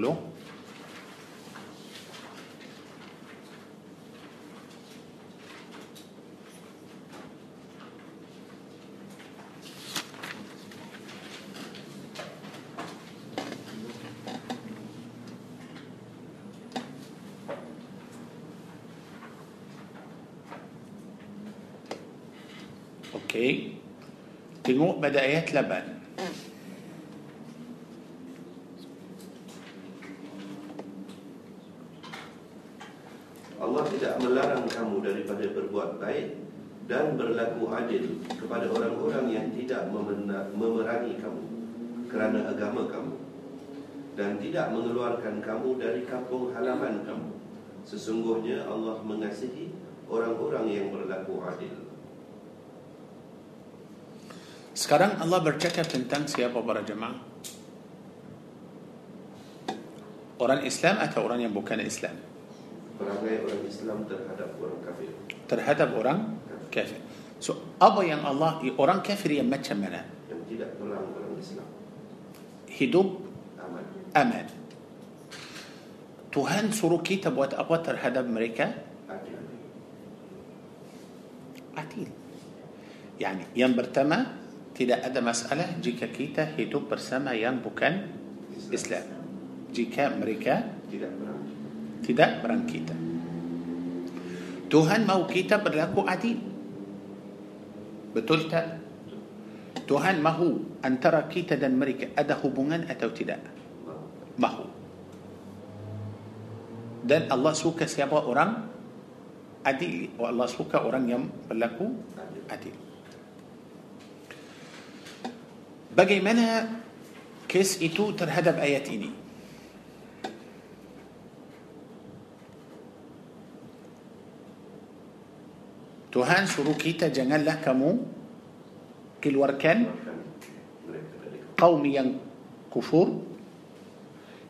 Ayat 8. Allah tidak melarang kamu daripada berbuat baik dan berlaku adil kepada orang-orang yang tidak memerangi kamu kerana agama kamu dan tidak mengeluarkan kamu dari kampung halaman kamu. Sesungguhnya Allah mengasihi orang-orang yang berlaku adil. Sekarang Allah bercakap tentang siapa para jemaah? Orang Islam atau orang yang bukan Islam? Perangai orang Islam terhadap orang kafir. Terhadap orang kafir. So, apa yang Allah, orang kafir yang macam mana? Yang tidak perang orang Islam. Hidup Aman. aman. Tuhan suruh kita buat apa terhadap mereka? Adil. Adil. Yani, yang pertama, tidak ada masalah jika kita hidup bersama yang bukan Islam. Jika mereka Tidak perang kita. Tuhan mau kita berlaku adil. Betul tak? Tuhan mahu antara kita dan mereka ada hubungan atau tidak? Mahu. Dan Allah suka siapa orang adil. Allah suka orang yang berlaku adil. Kita janganlah kamu keluarkan Keluarkan mereka dari kaum yang kufur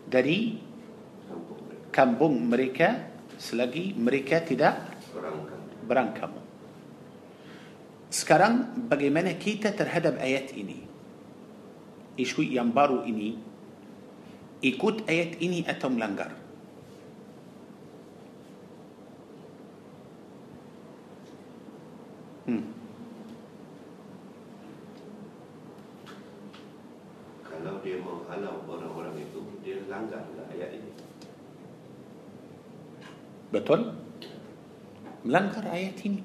dari kampung mereka. kampung mereka selagi mereka tidak Orang kampung. berang kamu. Sekarang bagaimana kita terhadap ayat ini? isu yang baru ini ikut ayat ini atau melanggar? Hmm. Kalau dia menghalau orang-orang itu, dia langgar ayat ini. Betul? Melanggar ayat ini.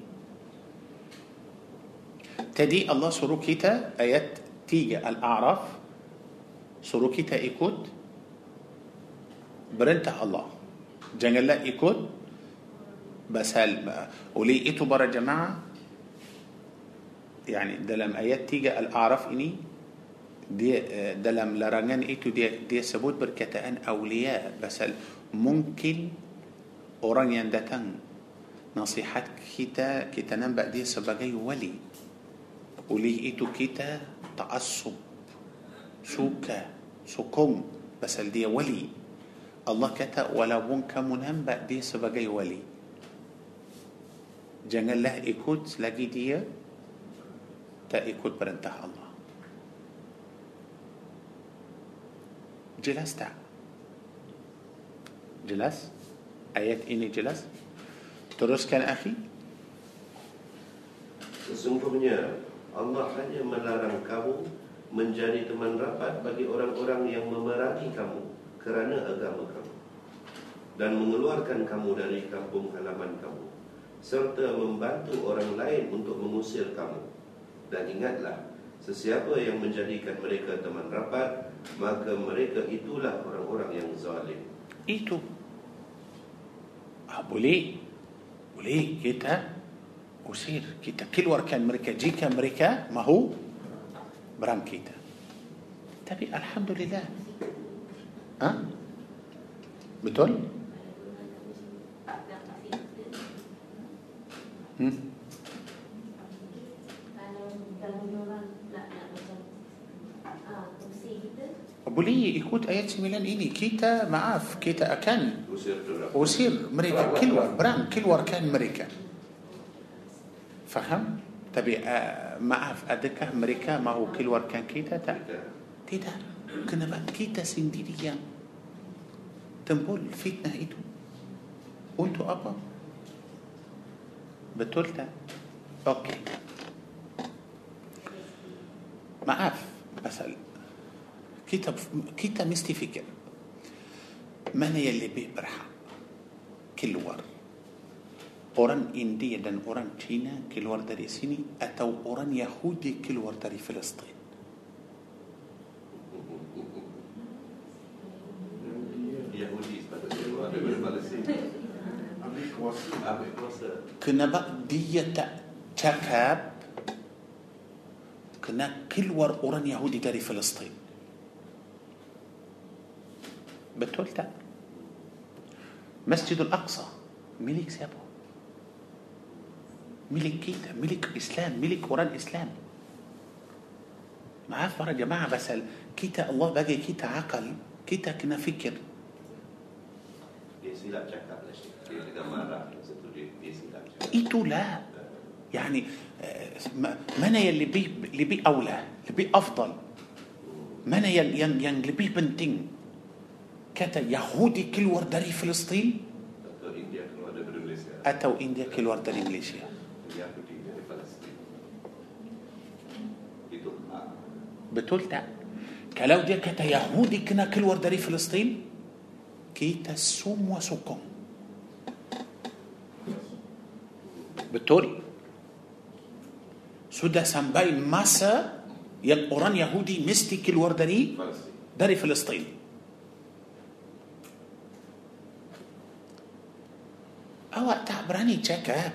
Tadi Allah suruh kita ayat 3 Al-A'raf سروكي تا إيكوت برنت الله. جنجل إيكوت بس هل ولي إيتو برا جماعة يعني دلم آيات تيجا الأعرف إني دي دلم لرنجان إتو دي دي سبوت بركتا أن أولياء بس هل ممكن أوران يندتن نصيحات كيتا كيتا ننبأ دي سبقي ولي. ولي إيتو كيتا تعصب شوكا sokong pasal dia wali. Allah kata walaupun kamu nampak dia sebagai wali janganlah ikut selagi dia tak ikut perintah Allah. Jelas tak? Jelas? Ayat ini jelas? Teruskan akhi. Sesungguhnya Allah hanya melarang kamu menjadi teman rapat bagi orang-orang yang memerangi kamu kerana agama kamu dan mengeluarkan kamu dari kampung halaman kamu serta membantu orang lain untuk mengusir kamu. Dan ingatlah sesiapa yang menjadikan mereka teman rapat maka mereka itulah orang-orang yang zalim. Itu. Ah, boleh. Boleh kita usir kita keluarkan mereka. Jika mereka mahu برانكيتا تبي الحمد لله. ها؟ بتقول؟ بلي يكوت آيات ميلان اني كيتا معاف. كيتا اكن وسير مريكا. كل ور بران كل ور كان مريكا. فهم؟ أبي آه، ما أعرف أدك أمريكا ما هو كل ور كان كيتا؟ تا. كيتا. كنا بقى كيتا سنديريا تنبول فتنة إيدو وأنتو أبا بتقول أوكي. ما أعرف. بس كيتا كيتا مستي فكر من يلي بيبرح كل ور orang India dan orang Cina keluar dari sini atau orang Yahudi keluar dari Palestin Yahudi keluar daripada Palestin kenapa dia tak cakap kena keluar orang Yahudi dari Palestin betul tak Masjidul Aqsa milik siapa milik kita milik Islam milik orang Islam maaf para jemaah pasal kita Allah bagi kita akal kita kena fikir. إيتو لا. يعني آه، من يلي بي اللي بي أولى اللي بي أفضل؟ من يلي ين بي بنتين؟ كتا يهودي كل ورد فلسطين؟ اتوا إنديا كل ورد إنديا كل ورد بتولتا كلاو دي كتا يهودي كنا كل ورداري فلسطين؟ Kita semua sokong betul. Sudah sampai masa sekarang Yahudi mesti keluar dari dari Palestin. Awak tak berani cakap.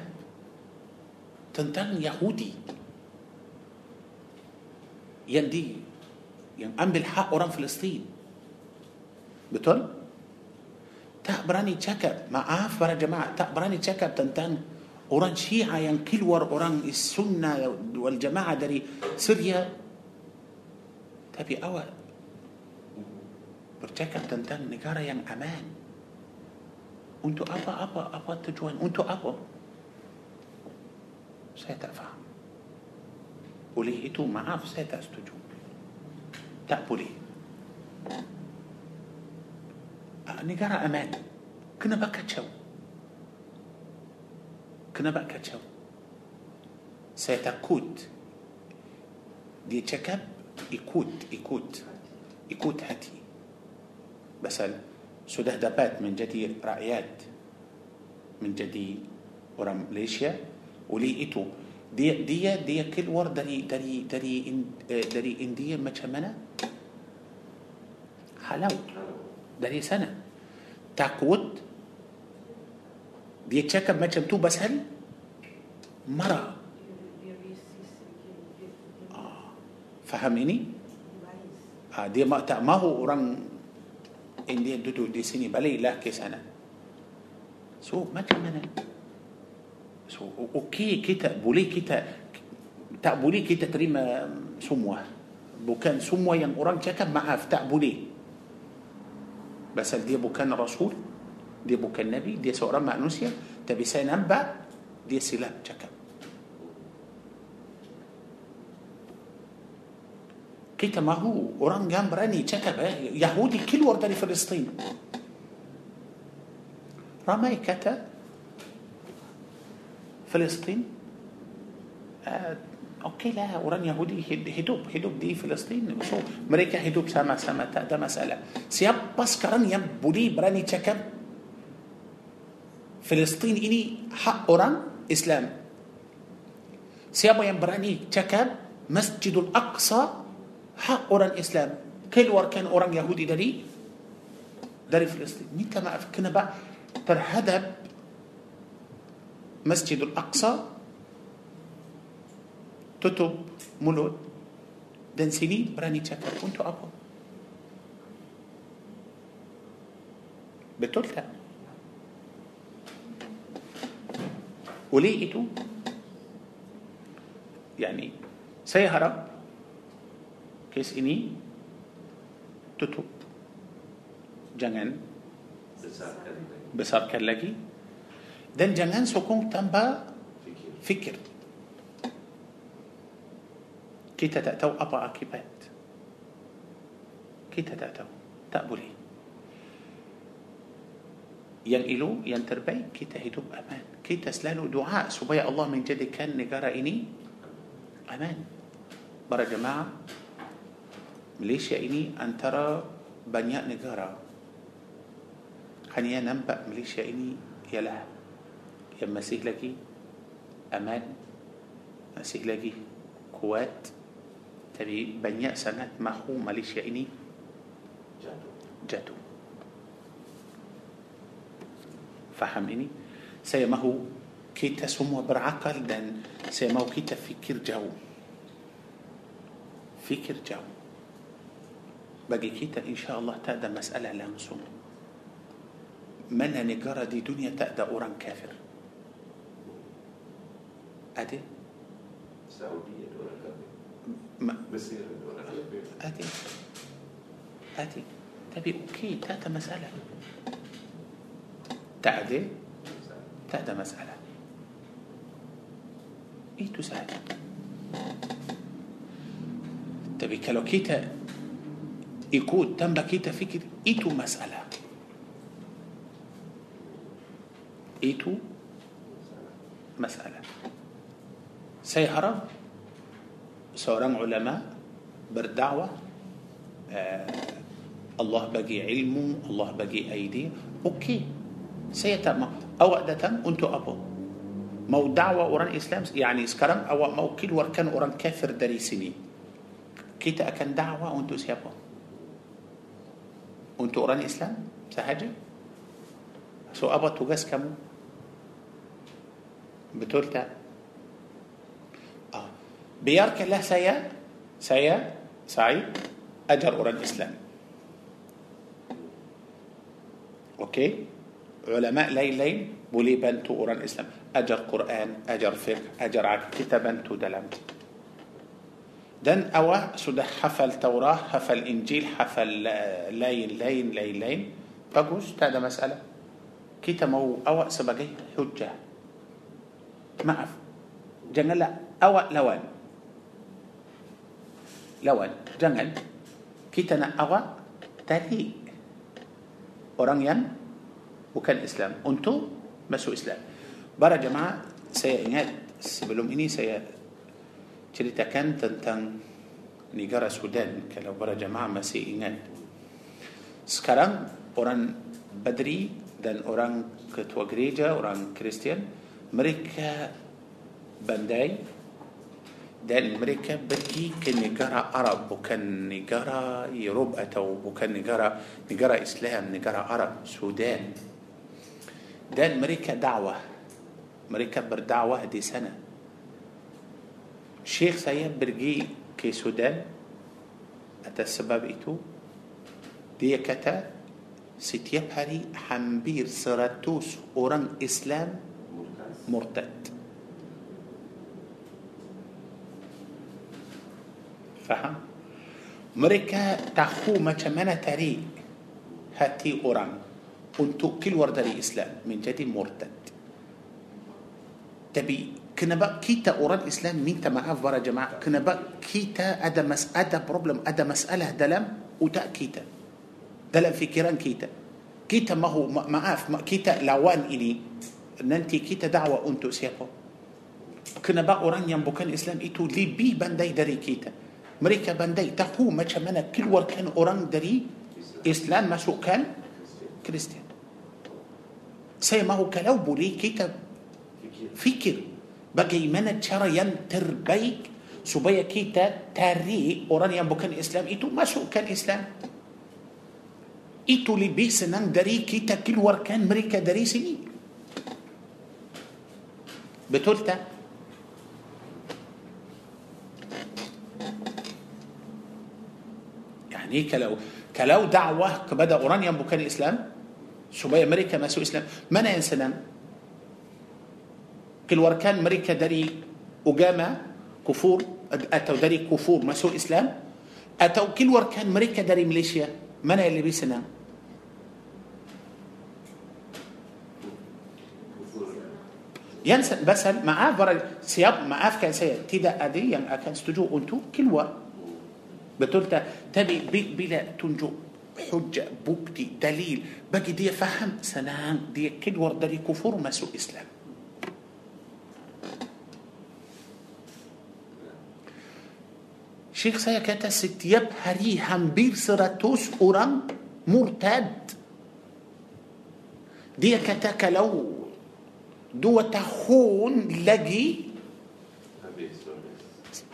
Tentang Yahudi. Yang dia يعني امبل بالحق ورا فلسطين. بتقول؟ تقبراني تشكب ما عاف برا جماعة تقبراني تشكب تنتن اوران شيعة ين كلور اوران السنة والجماعة داري سوريا. تبي اوى برتكب تنتن نجارة ين أمان. انتو أبا أبا أبا تجوان. انتو أبا. سيتفعل oleh itu maaf saya tak setuju tak boleh Ah, negara aman kenapa kacau kenapa kacau saya takut dia cakap ikut ikut ikut hati pasal sudah dapat menjadi rakyat menjadi orang Malaysia oleh itu دي دي دي كل ور دري دري دري إن دري ان دي ما تمنى حلو دري سنة. تاكوت. دي تشك ما تمتو بس هل؟ مرة. آه. فهميني؟ آه دي ما ما هو أوران ان دي دودو دي سيني بلي لا كي سنة. سو ما تمنى أوكي كي تقبلي كي تقبلي كي تتريم سموة. بوكان سموة ين أوران كتب معها فتقبلي بس دي بوكان رسول؟ دي بوكان نبي؟ دي سورة مع نوسيا؟ تبي سين انبا دي سلام كتب كيتا ما هو أوران جامبراني كتب يهودي كل ورد فلسطين رمي كتب فلسطين؟ آه أوكي لا أوران يهودي هدوب هدوب دي فلسطين. أمريكا هدوب سما سما ده مسألة. سياب بس كران بولي براني تشكب فلسطين إني حق أوران إسلام. سياب يم براني تشكب مسجد الأقصى حق أوران إسلام. كل ور كان أوران يهودي دري دري فلسطين. مين كما كنا بقى. ترهدب مسجد الأقصى. تتب ملود دن سيني براني تشكر أنتو أبو بتلتا وليئتو يعني سيهرة كيس إني e. تتب جنن. بسار كالاكي dan jangan sokong tambah Fikir. kita tak tahu apa akibat. Kita tak tahu. Tak boleh. Yang ilu yang terbaik kita hidup aman. Kita selalu doa supaya Allah menjadikan negara ini aman. Para jemaah Malaysia ini antara banyak negara. Hanya nampak Malaysia ini ialah يم مسيح لكي أمان مسيح لكي قوات. تبي بنيا سنة ما هو ماليش يعني جاتو. فهم إني؟ سيما هو كيتا سمو برعقل دان سيما هو كيتا فكر جو فكر جو بقي كيتا إن شاء الله تأدى مسألة لا من أنا دي دنيا تأدى أوران كافر. أدي. سعودية دولة ما مصير دولة أدي. أدي. تبي أوكي تأتى مسألة. تأدي تأتى مسألة. إيه تسأل؟ تبي كلو كيتا؟ يكون تم بكيتا فكر إيتو مسألة. إيتو مسألة. سيعرف سورم علماء بردعوة الله بقي علمه الله بقي أيدي أوكي سيتم أو أدة أنتو أبو مو دعوة أوران إسلام يعني سكرم أو مو كل وركن أوران كافر داري سني كيتا أكن دعوة أنتو سيابو أنتو أوران إسلام سهجة سو أبا تغس كمو بتولتا biarkanlah saya saya saya ajar orang Islam okey ulama lain-lain boleh bantu orang Islam ajar Quran ajar fiqh ajar akidah kita bantu dalam dan awak sudah hafal Taurah hafal Injil hafal uh, lain lain lain lain bagus tak ada masalah kita mau awak sebagai hujah maaf janganlah awak lawan lawan. Jangan. Kita nak awak tarik orang yang bukan Islam untuk masuk Islam. Para jemaah, saya ingat sebelum ini saya ceritakan tentang negara Sudan. Kalau para jemaah masih ingat. Sekarang orang Badri dan orang ketua gereja orang Kristian mereka bandai دان مريكا بكي كني جرى عرب وكان نجرى يروب أتو وكان نجرى نجرى إسلام نجرى عرب سودان. دان مريكا دعوة. مريكا بر دعوة دي سنة. شيخ سيد برجي ke Sudan atas sebab itu? dia kata setiap hampir seratus orang Islam murtad. Faham mereka tahu macam mana tarik hati orang untuk keluar dari Islam menjadi murtad tapi kenapa kita orang Islam minta maaf para jemaah kenapa kita ada mas ada problem ada masalah dalam otak kita dalam fikiran kita kita mahu ma- maaf ma- kita lawan ini nanti kita dakwah untuk siapa kenapa orang yang bukan Islam itu lebih pandai dari kita مريكا بندي تقو ما شمنا كل وركان أوران دري. إسلام ما سو كان Kristian. saya mahu kalau boleh kita berfikir. bagaimana cara yang terbaik. supaya kita tarik orang yang bukan Islam. itu masukkan Islam. itu lebih senang dari kita keluarkan mereka dari sini betul tak يعني كلو كلو دعوة كبدا أورانيا بكان الاسلام سبي أمريكا ما سو إسلام. من إنسان كل وركان أمريكا داري أجامة كفور أتو داري كفور ما سو إسلام. أتو كل وركان أمريكا داري ميليشيا. من اللي بيسنا ينسى بس معاف برا سياب معاف كان سيا تدا أدي يعني كان ستجو أنتو كل ورك بتلتا تبي بي بلا تنجو حجة بوبتي دليل. بقي دي فهم سنان. دي كدور دلي كفر ما سو إسلام. شيخ سايا كاتا ستياب هري هم بير سراتوس أورام مرتاد دي كاتا كلو. دو تخون لجي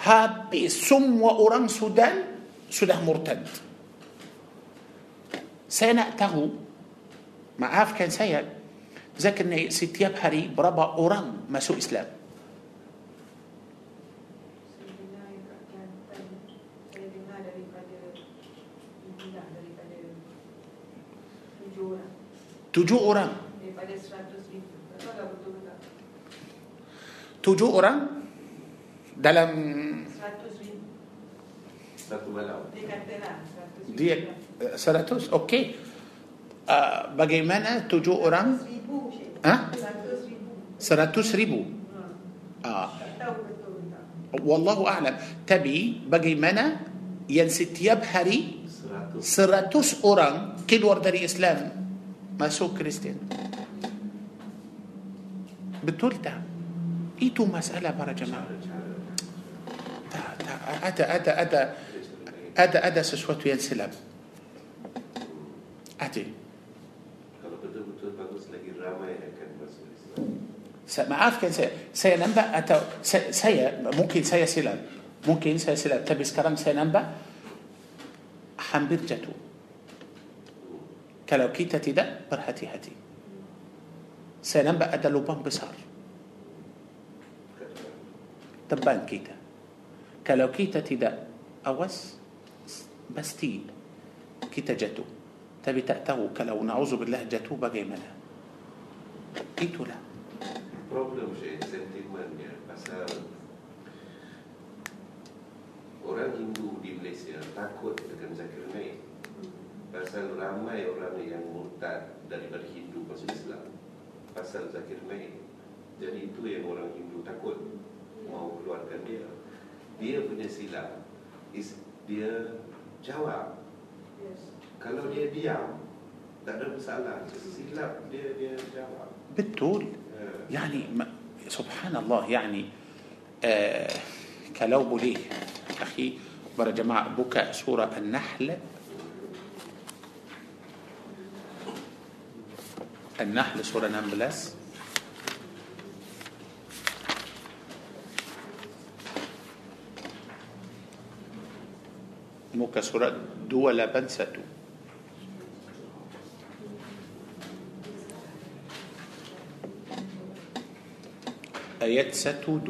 هابي سم وأورام سودان. Sudah murtad. Saya nak tahu, maafkan saya, Zakir Naik setiap hari berapa orang masuk Islam? Tujuh orang Tujuh orang. daripada seratus ribu. Tak tahu lah betul ke tak? Tujuh orang dalam Seratus ribu. Dia seratus eh, okey. Uh, bagaimana tujuh orang? Seratus ribu, Syed. Ha? Seratus ribu. Ah, wallahu a'lam. Tapi bagaimana yang setiap hari Seratus. orang keluar dari Islam masuk Kristian. Betul tak? Itu masalah para jemaah. Tak, tak, ada, ada, ada, ada, ada sesuatu yang silap. Ada. Kalau betul-betul bagus lagi ramai akan masuk Islam. Maafkan saya saya nampak atau saya, saya mungkin saya silap mungkin saya silap tapi sekarang saya nampak hampir jatuh kalau kita tidak berhati-hati saya nampak ada lubang besar teban kita kalau kita tidak awas pasti kita jatuh tapi tak tahu kalau na'udzubillah jatuh bagaimana itulah Problem saya sentimennya pasal orang Hindu di Malaysia takut dengan Zakir Naik pasal ramai orang yang murtad daripada Hindu masuk Islam pasal Zakir Naik jadi itu yang orang Hindu takut mau keluarkan dia dia punya silap is dia jawab Yes. kalau dia diam tak ada masalah silap dia dia jawab betul Eh, يعني ما سبحان الله يعني آه كلو بوليه أخي Para jemaah buka surah An-Nahl An-Nahl surah 16 muka surat 281 ayat 125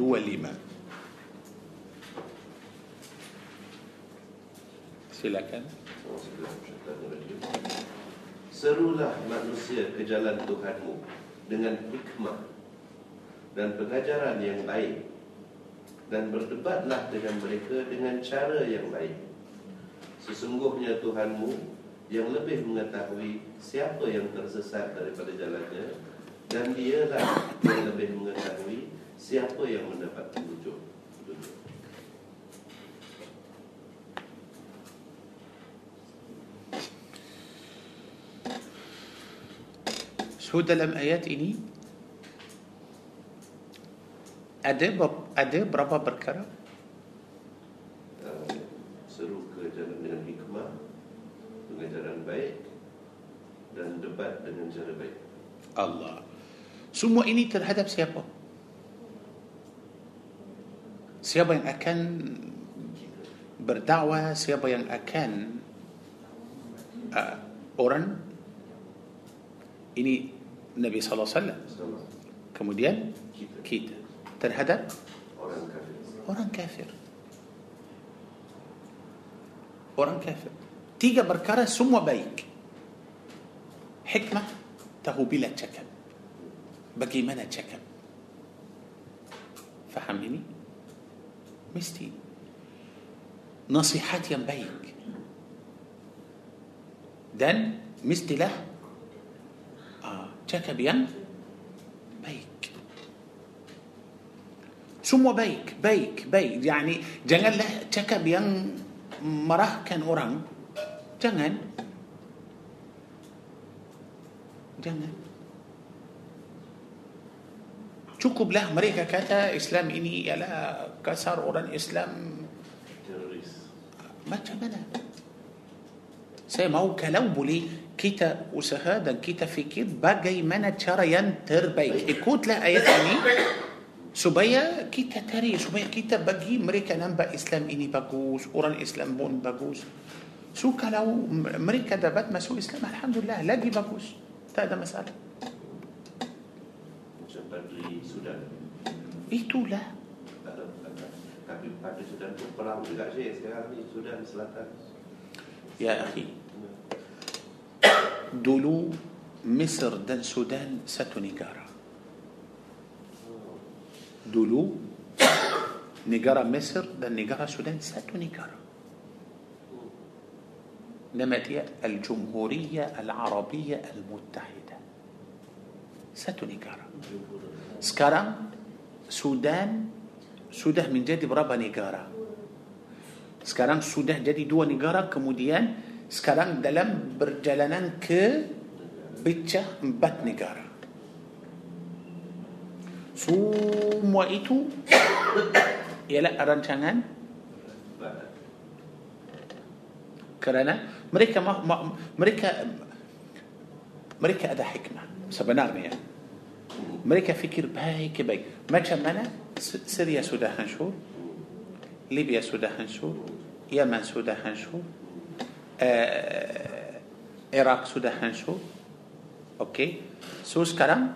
silakan. Serulah manusia ke jalan Tuhanmu dengan hikmah dan pengajaran yang baik dan berdebatlah dengan mereka dengan cara yang baik. Sesungguhnya Tuhanmu yang lebih mengetahui siapa yang tersesat daripada jalannya dan dialah yang lebih mengetahui siapa yang mendapat petunjuk. So dalam ayat ini ada ada berapa perkara? Dan debat dengan cara baik. Allah. Semua ini terhadap siapa? Siapa yang akan berdakwah, siapa yang akan uh, orang ini Nabi. Sama Kemudian kita terhadap orang kafir. orang kafir. Orang kafir. Tiga perkara semua baik. حكمة تهو بلا تشكل بقي منا تشكل. فهمني مستي نصيحات ينبيك دن مستي له آه، تشكل ين بيك ثم بيك؟ بيك بيك. يعني جنال له تشكل ين مراه كان أورام. جنال. Jangan. Cukuplah mereka kata Islam ini ialah kasar orang Islam Teroris. macam mana? Saya mau kalau boleh kita usaha dan kita fikir bagaimana cara yang terbaik. Ikutlah ayat ini supaya kita cari, supaya kita bagi mereka nampak Islam ini bagus, orang Islam pun bagus. So kalau mereka dapat masuk Islam, Alhamdulillah, lagi bagus. Tak ada masalah. Macam Padri Sudan. Itulah. Tapi Padri Sudan pun perang juga Syekh sekarang ni Sudan Selatan. Ya akhi, dulu Mesir dan Sudan satu negara. Dulu negara Mesir dan negara Sudan satu negara. nama dia الجمهورية العربية المتحدة. satu negara. sekarang Sudan sudah menjadi berapa negara. sekarang sudah jadi dua negara kemudian. سكران دلم برجلنان ك بيتشا بات نيكارا. سوم وإتو يلا رانشانان كرانا. مريكا ما ما مريكا مريكا أدا حكمة سبنار نعم يعني. مريكا فكر بايك بايك ما كان سوريا سوداها شو ليبيا سوداها شو يمن سوداها شو العراق آه سوداها شو أوكي. سوس كرم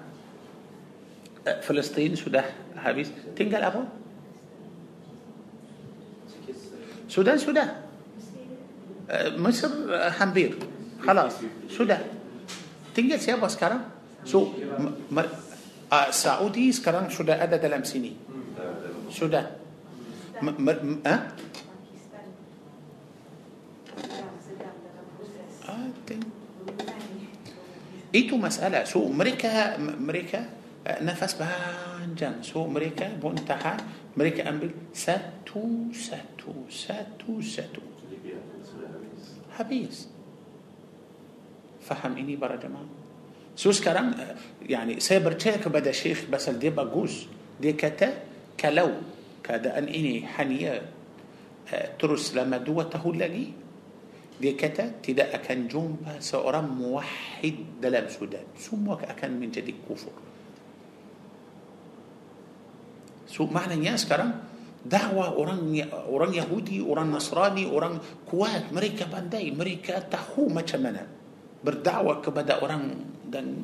آه، فلسطين سوداها هابيس. تنقل أبو؟ سودان سودان Mesir uh, hampir خلاص sudah tinggal siapa sekarang so m- m- uh, Saudi sekarang sudah ada dalam sini sudah M- m- m- ah? Ah, itu masalah so mereka mereka uh, nafas panjang so mereka pun tahan mereka ambil satu satu satu satu habis. faham ini para jemaah so sekarang eh, yani saya percaya kepada Syekh pasal dia bagus dia kata kalau keadaan ini hanya uh, terus selama dua tahun lagi dia kata tidak akan jumpa seorang muwahhid dalam Sudan semua akan menjadi kufur so maknanya sekarang dakwah orang orang Yahudi orang Nasrani orang kuat mereka pandai mereka tahu macam mana berdakwah kepada orang dan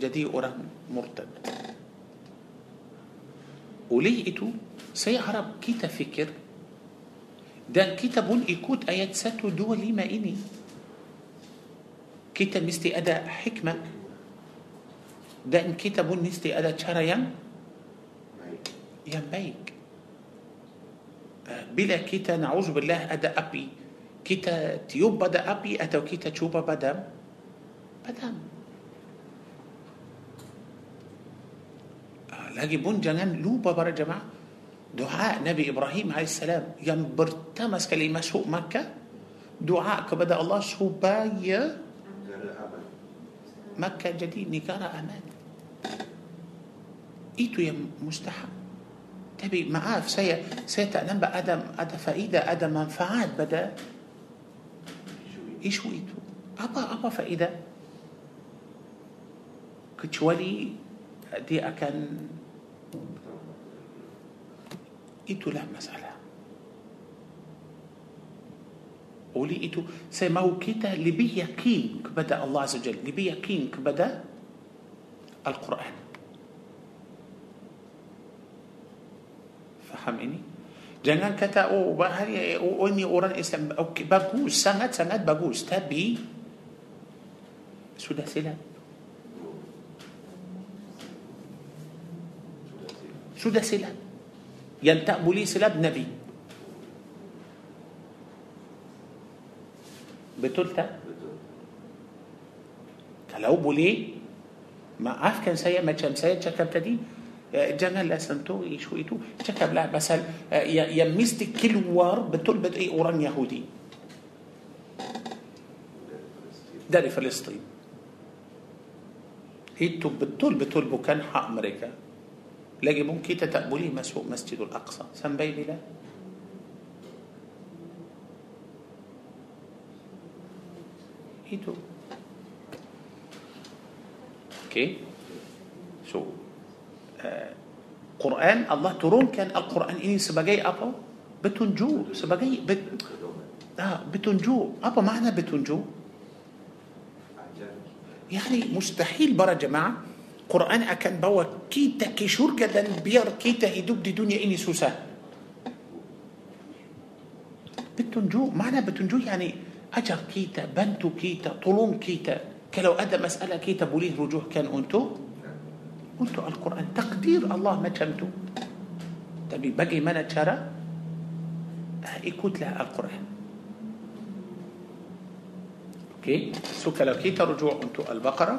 jadi orang murtad. Oleh itu saya harap kita fikir dan kita pun ikut ayat 125 ini. Kita mesti ada hikmah dan kita pun mesti ada cara yang Baik. yang baik bila kita na'udzu billah ada api kita tiup pada api atau kita cuba padam padam lagi pun jangan lupa para jemaah doa Nabi Ibrahim AS yang pertama sekali masuk Makkah doa kepada Allah supaya. Makkah jadi negara aman itu yang mustahab تبي معاف سي سيتعلم بأدم أدا فائدة أدا منفعات بدأ. إيش ويتو أبا أبا فائدة. كتشولي دي أكن. إيتو له مسألة. قولي إيتو. سيماو كيتا لبيا كينك بدأ الله عز وجل. لبيا كينك بدأ القرآن. Faham ini jangan kata oh bahaya oh, oh ini orang Islam okey bagus sangat sangat bagus tapi sudah silap sudah silap yang tak boleh silap Nabi betul tak Betul. kalau boleh maafkan saya macam saya cakap tadi eh, جنگل لسن تو یشوی تو چه کبلا مثلا یا میست کل وار بتول بد ای أوران یهودی داری فلسطین هیتو بتول بتول بکن حق مریکا لگه بون کی تتقبولی مسوق مسجد الاقصا سن بیلی لا هیتو اوکی okay. سو so, Quran Allah turunkan Al-Quran ini sebagai apa? Petunjuk, sebagai bet, ah, petunjuk. Apa makna petunjuk? Yani mustahil para jemaah Quran akan bawa kita ke syurga dan biar kita hidup di dunia ini susah. Petunjuk, mana petunjuk? Yani ajar kita, bantu kita, tolong kita. Kalau ada masalah kita boleh rujuhkan untuk untuk Al-Quran. Takdir Allah macam tu. Tapi bagaimana cara? Ah, Ikutlah Al-Quran. Okey. So kalau kita rujuk untuk Al-Baqarah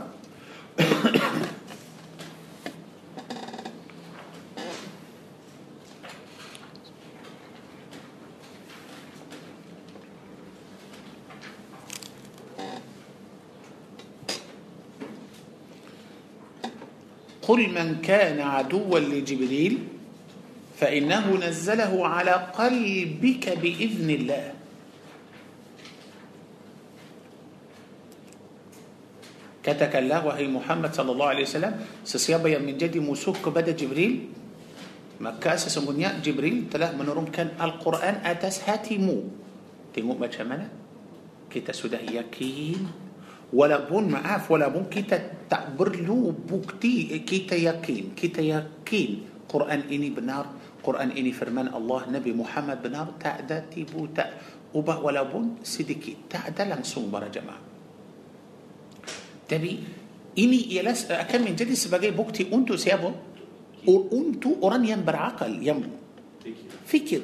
قل من كان عدوا لجبريل فإنه نزله على قلبك بإذن الله. كتك الله وهي محمد صلى الله عليه وسلم سسيابا من جد مسوك بدا جبريل مكة سسمونيا جبريل تلا من كان القرآن أتس هاتمو تيمو ما كتا سودا يكين ولا بون معاف ولا بون كتا tak perlu bukti kita yakin kita yakin Quran ini benar Quran ini firman Allah Nabi Muhammad benar tak ada tipu tak ubah walaupun sedikit tak ada langsung para jemaah tapi ini ialah akan menjadi sebagai bukti untuk siapa? Untuk orang yang berakal, yang Fikir.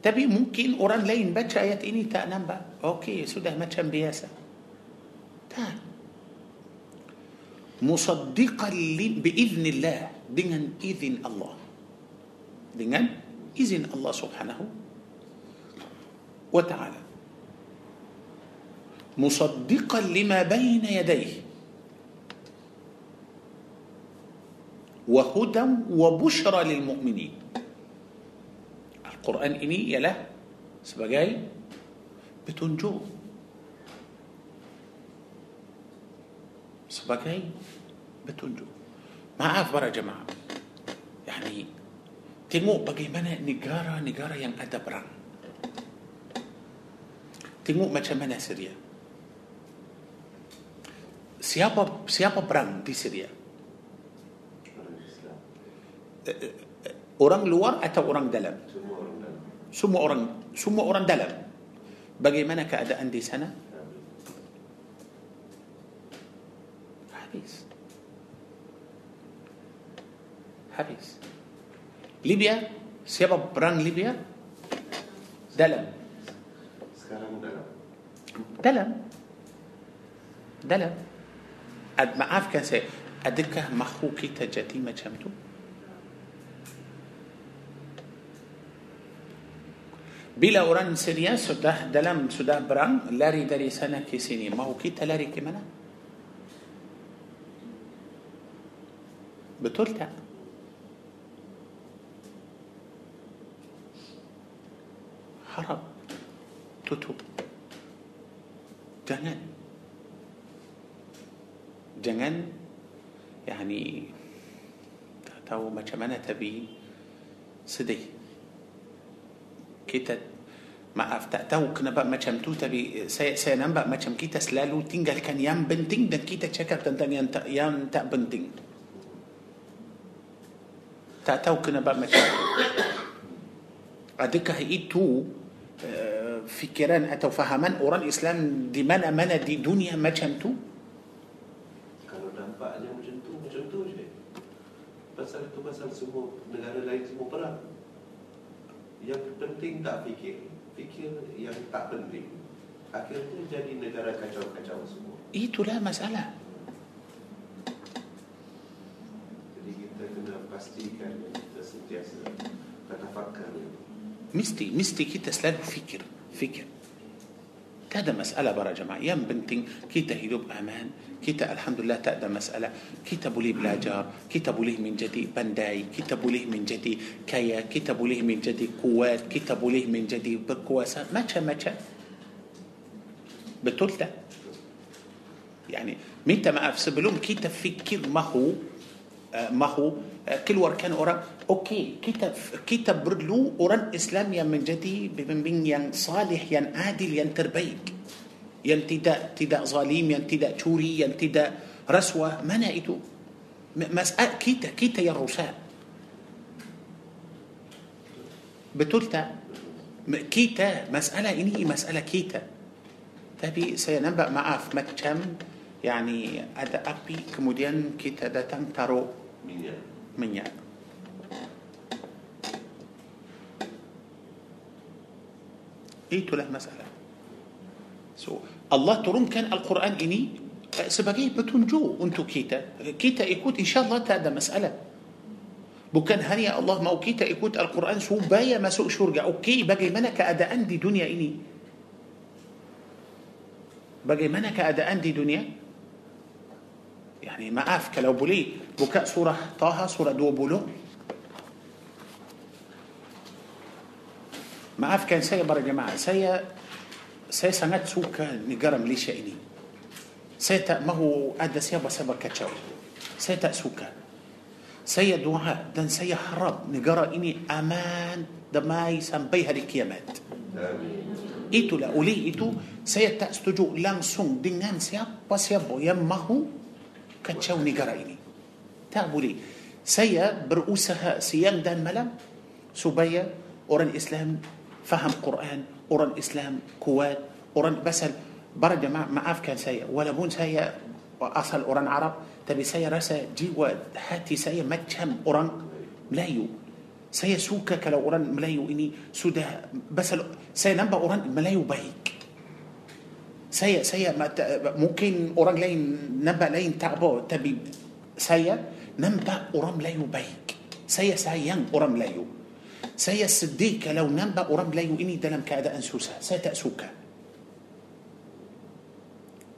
Tapi mungkin orang lain baca ayat ini tak nampak. Okey, sudah macam biasa. Tak. مصدقا بإذن الله dengan إذن الله. Dengan إذن الله سبحانه وتعالى. مصدقا لما بين يديه. وهدى وبشرى للمؤمنين. القرآن إني يا له سبجاي بتنجو سبجاي petunjuk maaf para jemaah. Yani tengok bagaimana negara-negara yang ada perang. Tengok macam mana Syria. Siapa siapa perang di Syria? Orang Islam. Orang luar atau orang dalam? Semua orang dalam. Semua orang semua orang dalam. Bagaimana keadaan di sana? Habis habis Libya siapa perang Libya dalam Sekarang dalam dalam dalam Ad, maafkan saya adakah mahu kita jadi macam tu bila orang Syria sudah dalam sudah berang lari dari sana ke sini mahu kita lari ke mana betul tak tutup. Jangan. Jangan yani tak tahu macam mana tapi sedih. Kita maaf tak tahu kenapa macam tu tapi saya saya nampak macam kita selalu tinggalkan yang penting dan kita cakap tentang yang tak yang tak penting. Tak tahu kenapa macam Adakah itu uh, fikiran atau fahaman orang Islam di mana-mana di dunia macam tu? Kalau nampaknya macam tu Macam tu je. Pasal itu pasal semua Negara lain semua perang. Yang penting tak fikir. Fikir yang tak penting. Akhirnya jadi negara kacau-kacau semua. Itulah masalah. Jadi kita kena pastikan Kita sentiasa Tafakar mesti mesti kita selalu fikir fikir هذا masalah para jemaah. yang penting kita hidup aman kita الحمد لله tak ada masalah. kita boleh belajar kita boleh menjadi pandai kita boleh menjadi kaya kita boleh menjadi kuat kita boleh menjadi penguasa macam macam betul tak يعني متى ما أفسبلوم كيتا فكر ما هو آه، ماهو آه، كل وركان أورا أوكي كتاب كتاب بردلو أورا إسلام يا من جدي بمن بين ين صالح ين عادل ين تربيك. ين تدا تدا ظالم ين تدا توري ين تدا رسوة. ما نأيتو مسألة آه، كيتا كيتا يا روساء بتلتا كيتا مسألة إني مسألة كيتا. تبي سينبأ معاف ما تشم يعني أدأ أبي كمودين كيتا داتان تارو. Minyak minyak itulah masalah so Allah turunkan Al-Quran ini eh, sebagai petunjuk untuk kita kita ikut insyaAllah tak ada masalah bukan hanya Allah mau kita ikut Al-Quran supaya masuk syurga okey bagaimana keadaan di dunia ini bagaimana keadaan di dunia يعني ما عاف كلو بولي بكاء سورة طه سورة دو بولو. ما عاف كان سيا برا جماعة. سيا سيا سنات سوكا نجرم ليش إني. سيتا ما هو أدى سيا بسبب كتشو سيتا سوكا سيا دعاء دن سيا حرب نجرى إني أمان دماي سنبيها الكيامات. Itulah wali itu saya tak setuju langsung dengan siapa-siapa pun yang mahu kacau negara ini tak boleh saya berusaha siang dan malam supaya orang Islam faham Quran orang Islam kuat orang besar. Percaya maafkan saya. Walaupun saya asal orang Arab. Tapi saya rasa jiwa hati saya macam orang Melayu. سيا سوكا كلا أوران ملايو إني سودا بسل. سيا نبا أوران ملايو بايك. سيء سيء. ما ت... ممكن أورام لين نبأ لين تعبو تبي سيء؟ نبا أورام لين بيك. سيء سيء. أورام لين سيء صديق لو نبأ أورام يو إني دلم كأدا أنسوسا. سيء تأسوكا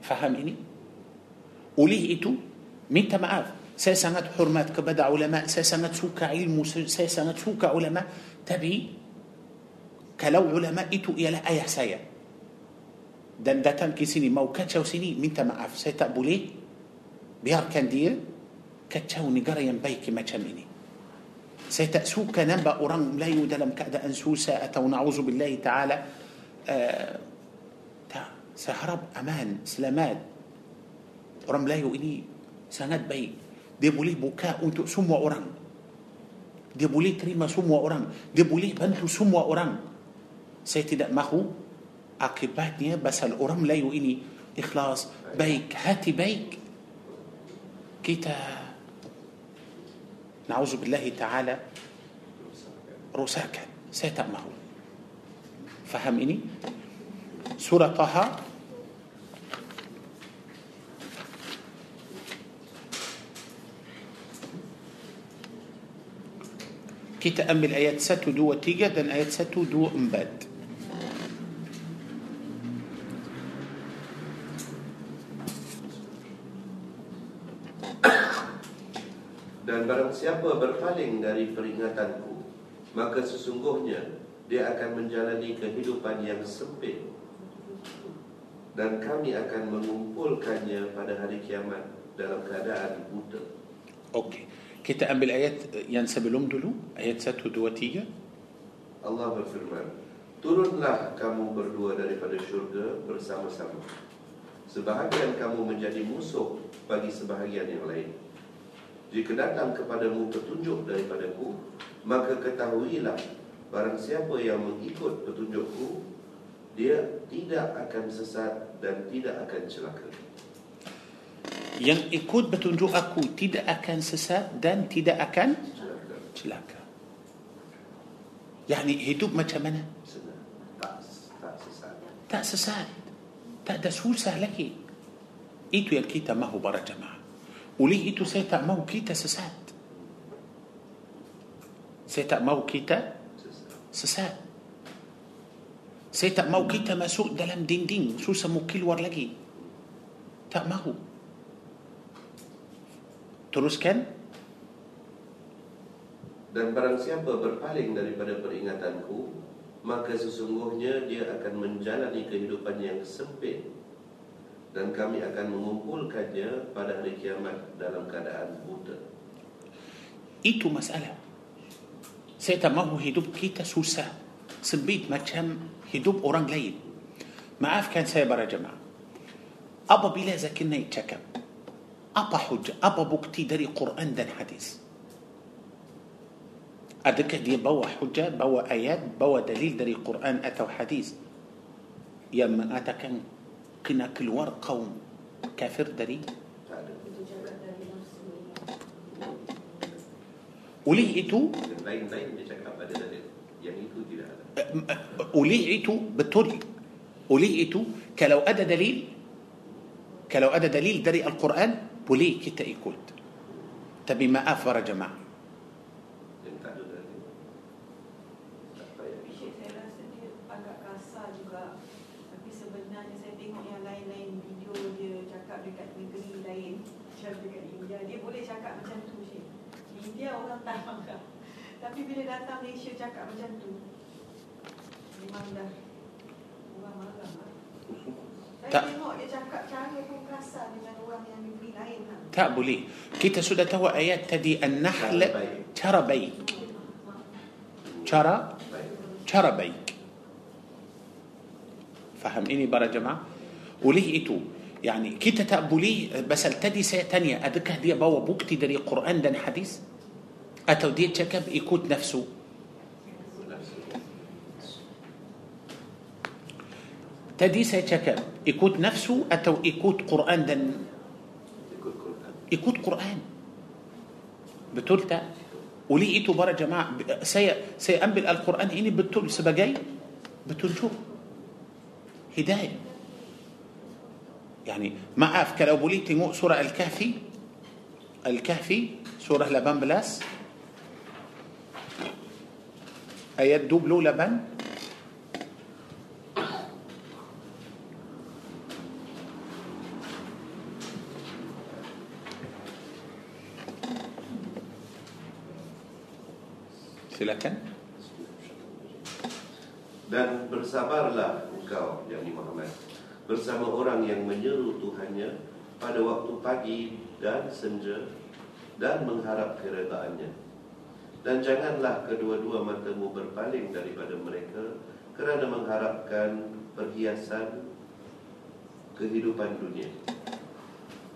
فهم إني؟ وليه إتو؟ مين تماف سيء سنت حرمات كبدا علماء. سيء سنت سوكا علم. سيء سنت سوكا علماء. تبي؟ كلو علماء إتو إلى أي سيء. Dan datang ke sini mau kacau sini minta maaf saya tak boleh biarkan dia kacau negara yang baik macam ini saya tak suka nampak orang Melayu dalam keadaan susah atau na'udzubillah ta'ala uh, tak saya harap aman selamat orang Melayu ini sangat baik dia boleh buka untuk semua orang dia boleh terima semua orang dia boleh bantu semua orang saya tidak mahu عاقبتني بس الأورام لا يويني إخلاص. بيك. هاتي بيك. كيتا. نعوذ بالله تعالى. رساكا ستمه فهمني؟ سورة طه. كي تأمل آيات ساتو دو تيجا دن آيات ساتو دو أمباد Dan barang siapa berpaling dari peringatanku Maka sesungguhnya Dia akan menjalani kehidupan yang sempit. Dan kami akan mengumpulkannya pada hari kiamat Dalam keadaan buta. Okey. Kita ambil ayat yang sebelum dulu, ayat 1 2 3. Allah berfirman Turunlah kamu berdua daripada syurga bersama-sama. Sebahagian kamu menjadi musuh bagi sebahagian yang lain Jika datang kepadamu petunjuk daripadaku Maka ketahuilah Barang siapa yang mengikut petunjukku Dia tidak akan sesat dan tidak akan celaka Yang ikut petunjuk aku tidak akan sesat dan tidak akan Celaka. Yani hidup macam mana? Senang Tak, tak sesat Tak sesat. Tak ada susah lagi. Itu yang kita mahu para jemaah. Oleh itu saya tak mahu kita sesat. Saya tak mahu kita Sesat. Saya tak mahu kita masuk dalam dinding susah mau keluar lagi. Tak mahu. Teruskan. Dan barang siapa berpaling daripada peringatanku Maka sesungguhnya dia akan menjalani kehidupan yang sempit Dan kami akan mengumpulkannya pada hari kiamat dalam keadaan buta Itu masalah. Saya tak mahu hidup kita susah. Sempit macam hidup orang lain. Maafkan saya para jemaah. Apabila Zakir Naik cakap, apa hujah, apa bukti dari Quran dan hadis? Adakah dia bawa hujah, bawa ayat, bawa dalil dari Quran atau hadis yang mengatakan كنا كل ور قوم كافر دري وليه إتو وليه إتو بالتوري وليه إتو كلو أدى دليل؟ كلو أدى دليل دري القرآن؟ وليه كتا إيكوت تبي ما أفر جماعة. Bila datang Malaysia cakap macam tu Memang dah Orang marah lah Saya Tak. tengok dia cakap cara pun kasar dengan orang yang negeri lain lah tak boleh kita sudah tahu ayat tadi An-Nahl Cara baik. cara cara Baik faham ini para jemaah oleh itu يعني kita tak boleh بس tadi saya tanya adakah dia bawa bukti dari Quran dan hadis أتو دي تشكب يكوت نفسه. تدي سيتشكب يكوت نفسه أتو يكوت قرآن دن. يكوت قرآن. بتلتا ولي إيتو برا جماعة. سي القرآن إني بتل سبقاي. بتنشوف هداية. يعني ما أعرف كلو بوليتي مو سورة الكهفي؟ الكهفي سورة لبام بلاس ayat 28 silakan. Dan bersabarlah engkau, yakni Muhammad Bersama orang yang menyeru Tuhannya Pada waktu pagi dan senja Dan mengharap keredaannya dan janganlah kedua-dua matamu berpaling daripada mereka kerana mengharapkan perhiasan kehidupan dunia.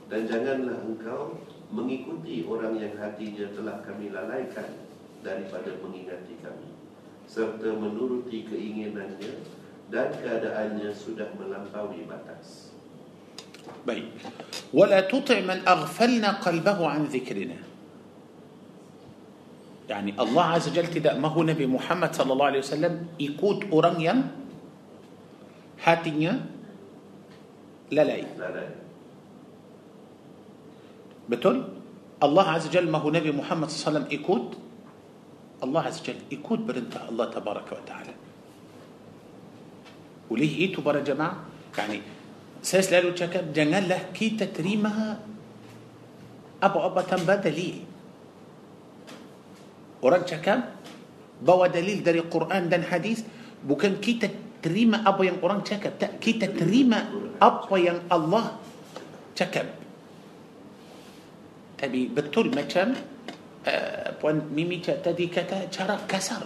Dan janganlah engkau mengikuti orang yang hatinya telah kami lalaikan daripada mengingati kami serta menuruti keinginannya dan keadaannya sudah melampaui batas. Baik. Wala tuti man aghfalna qalbahu an dhikrina. يعني الله عز وجل tidak mahu Nabi Muhammad sallallahu alaihi wasallam ikut orang yang hatinya lalai. Lalai. Betul? Allah Azza Jalla mahu Nabi Muhammad sallallahu alaihi wasallam ikut Allah Azza Jalla ikut perintah Allah Tabaraka wa Ta'ala. Oleh itu para jemaah, yani saya selalu cakap janganlah kita terima apa-apa tanpa dalil. Orang cakap bawa dalil dari Quran dan hadis bukan kita terima apa yang orang cakap, tak kita terima apa yang Allah cakap. Tapi betul macam uh, Puan Mimi tadi kata cara kasar.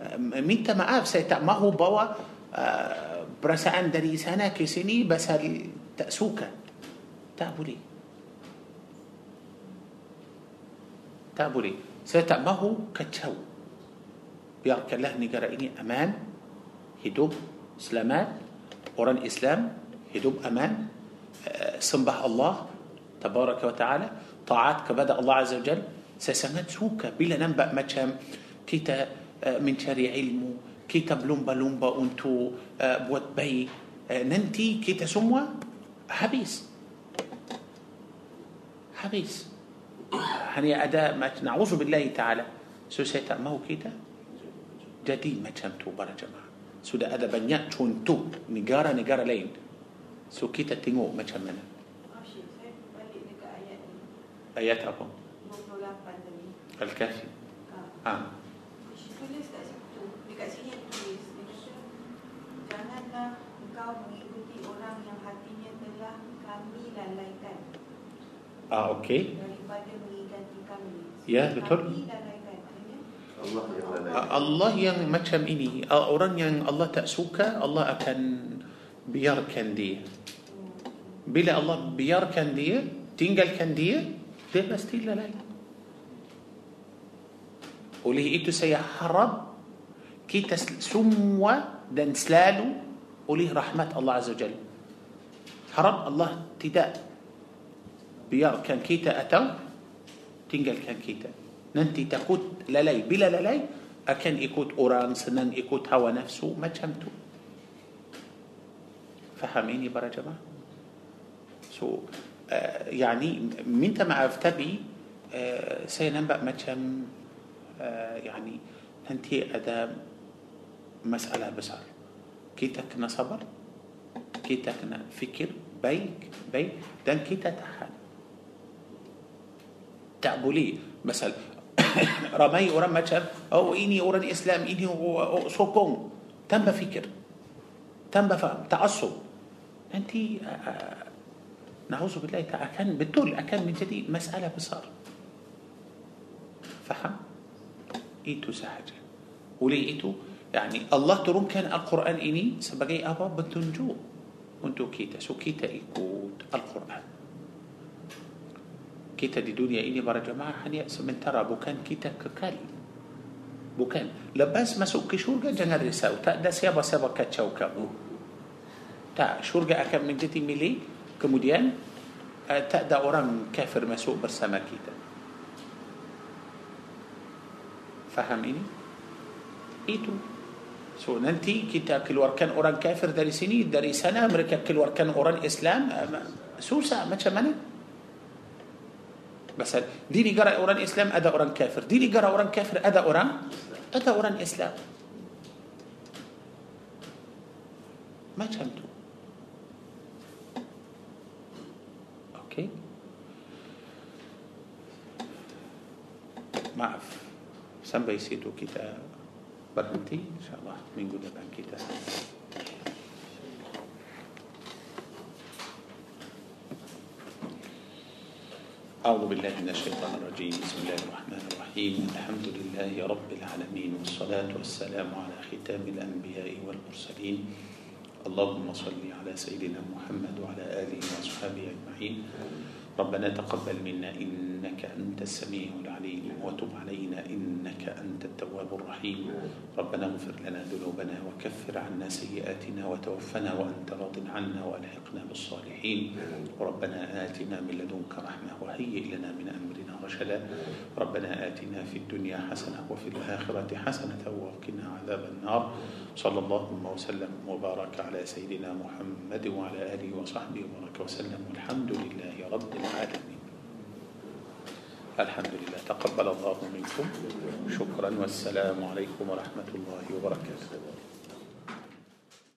Uh, minta maaf saya tak mahu bawa uh, perasaan dari sana ke sini pasal tak suka. Tak boleh. Tak boleh. سيتا ما هو بيارك الله نقرأ إني أمان هدوب سلامات قرآن إسلام هدوب أمان آه، سنبه الله تبارك وتعالى طاعات كبدأ الله عز وجل. سيسمت سوكا بلا ننبأ ما كان كيتا آه، من شري علمه كيتا بلومبا لومبا أنتو آه، بوت بي ننتي كيتا سموا حبيس. حبيس. هني أداء ما نعوذ بالله تعالى. سو سيتا ما هو كده جدي ما تشمتو برا جماعة. سو ده أدا بنيا تشونتو نجارة نجارة لين. سو كده تنو ما تشمنا آيات أبو. الكافي. آه. آه، ah, okay. Ya, betul. Allah yang lalai. Allah yang macam ini. Orang yang Allah tak suka Allah akan biarkan dia. Bila Allah biarkan dia tinggalkan dia dia pasti lalai. Oleh itu saya harap kita semua dan selalu oleh rahmat Allah Azza Jalla harap Allah tidak biarkan kita atau tinggalkan kita nanti takut lalai bila lalai akan ikut orang senang ikut hawa nafsu macam tu faham ini para jemaah so uh, yani minta maaf tapi uh, saya nampak macam uh, yani nanti ada masalah besar kita kena sabar kita kena fikir baik baik dan kita tahan تقبلي مثلا رمي ورم مثلا أو إني اورد إسلام إني سوكون تم فكر تم فهم تعصب. أنت آه، آه، نعوذ بالله تعالى كان بتقول اكن من جديد مسألة بصار. فهم؟ إيتو سهجة ولي إيتو يعني الله ترون كان القرآن إني سبقي ابا بتنجو أنتو كيتا سو كيتا يكوت القرآن. Kita di dunia ini para jemaah hanya sementara bukan kita kekal. Bukan. Lepas masuk ke syurga jangan risau. Tak ada siapa-siapa kacau kamu. Tak syurga akan menjadi milik. Kemudian uh, tak ada orang kafir masuk bersama kita. Faham ini? Itu. So nanti kita keluarkan orang kafir dari sini dari sana mereka keluarkan orang Islam. Uh, susah macam mana مثلا di negara orang Islam ada orang kafir. Di negara orang kafir ada orang ada orang Islam. Macam itu okay. ما أعرف. سامبي كتاب. برنتي إن شاء الله. من قدام كتاب. أعوذ بالله من الشيطان الرجيم. بسم الله الرحمن الرحيم. الحمد لله رب العالمين والصلاة والسلام على ختام الأنبياء والمرسلين. اللهم صل على سيدنا محمد وعلى آله وأصحابه أجمعين. ربنا تقبل منا إنك أنت السميع العليم وتب علينا إنك أنت التواب الرحيم. ربنا اغفر لنا ذنوبنا وكفر عنا سيئاتنا وتوفنا وأنت راض عنا وألحقنا بالصالحين. ربنا آتنا من لدنك رحمة وهيئ لنا من أمرنا رشدا. ربنا آتنا في الدنيا حسنة وفي الآخرة حسنة وقنا عذاب النار. صلى الله وسلم وبارك على سيدنا محمد وعلى آله وصحبه وبارك وسلم. والحمد لله رب العالمين. الحمد لله تقبل الله منكم. شكرا. والسلام عليكم ورحمة الله وبركاته.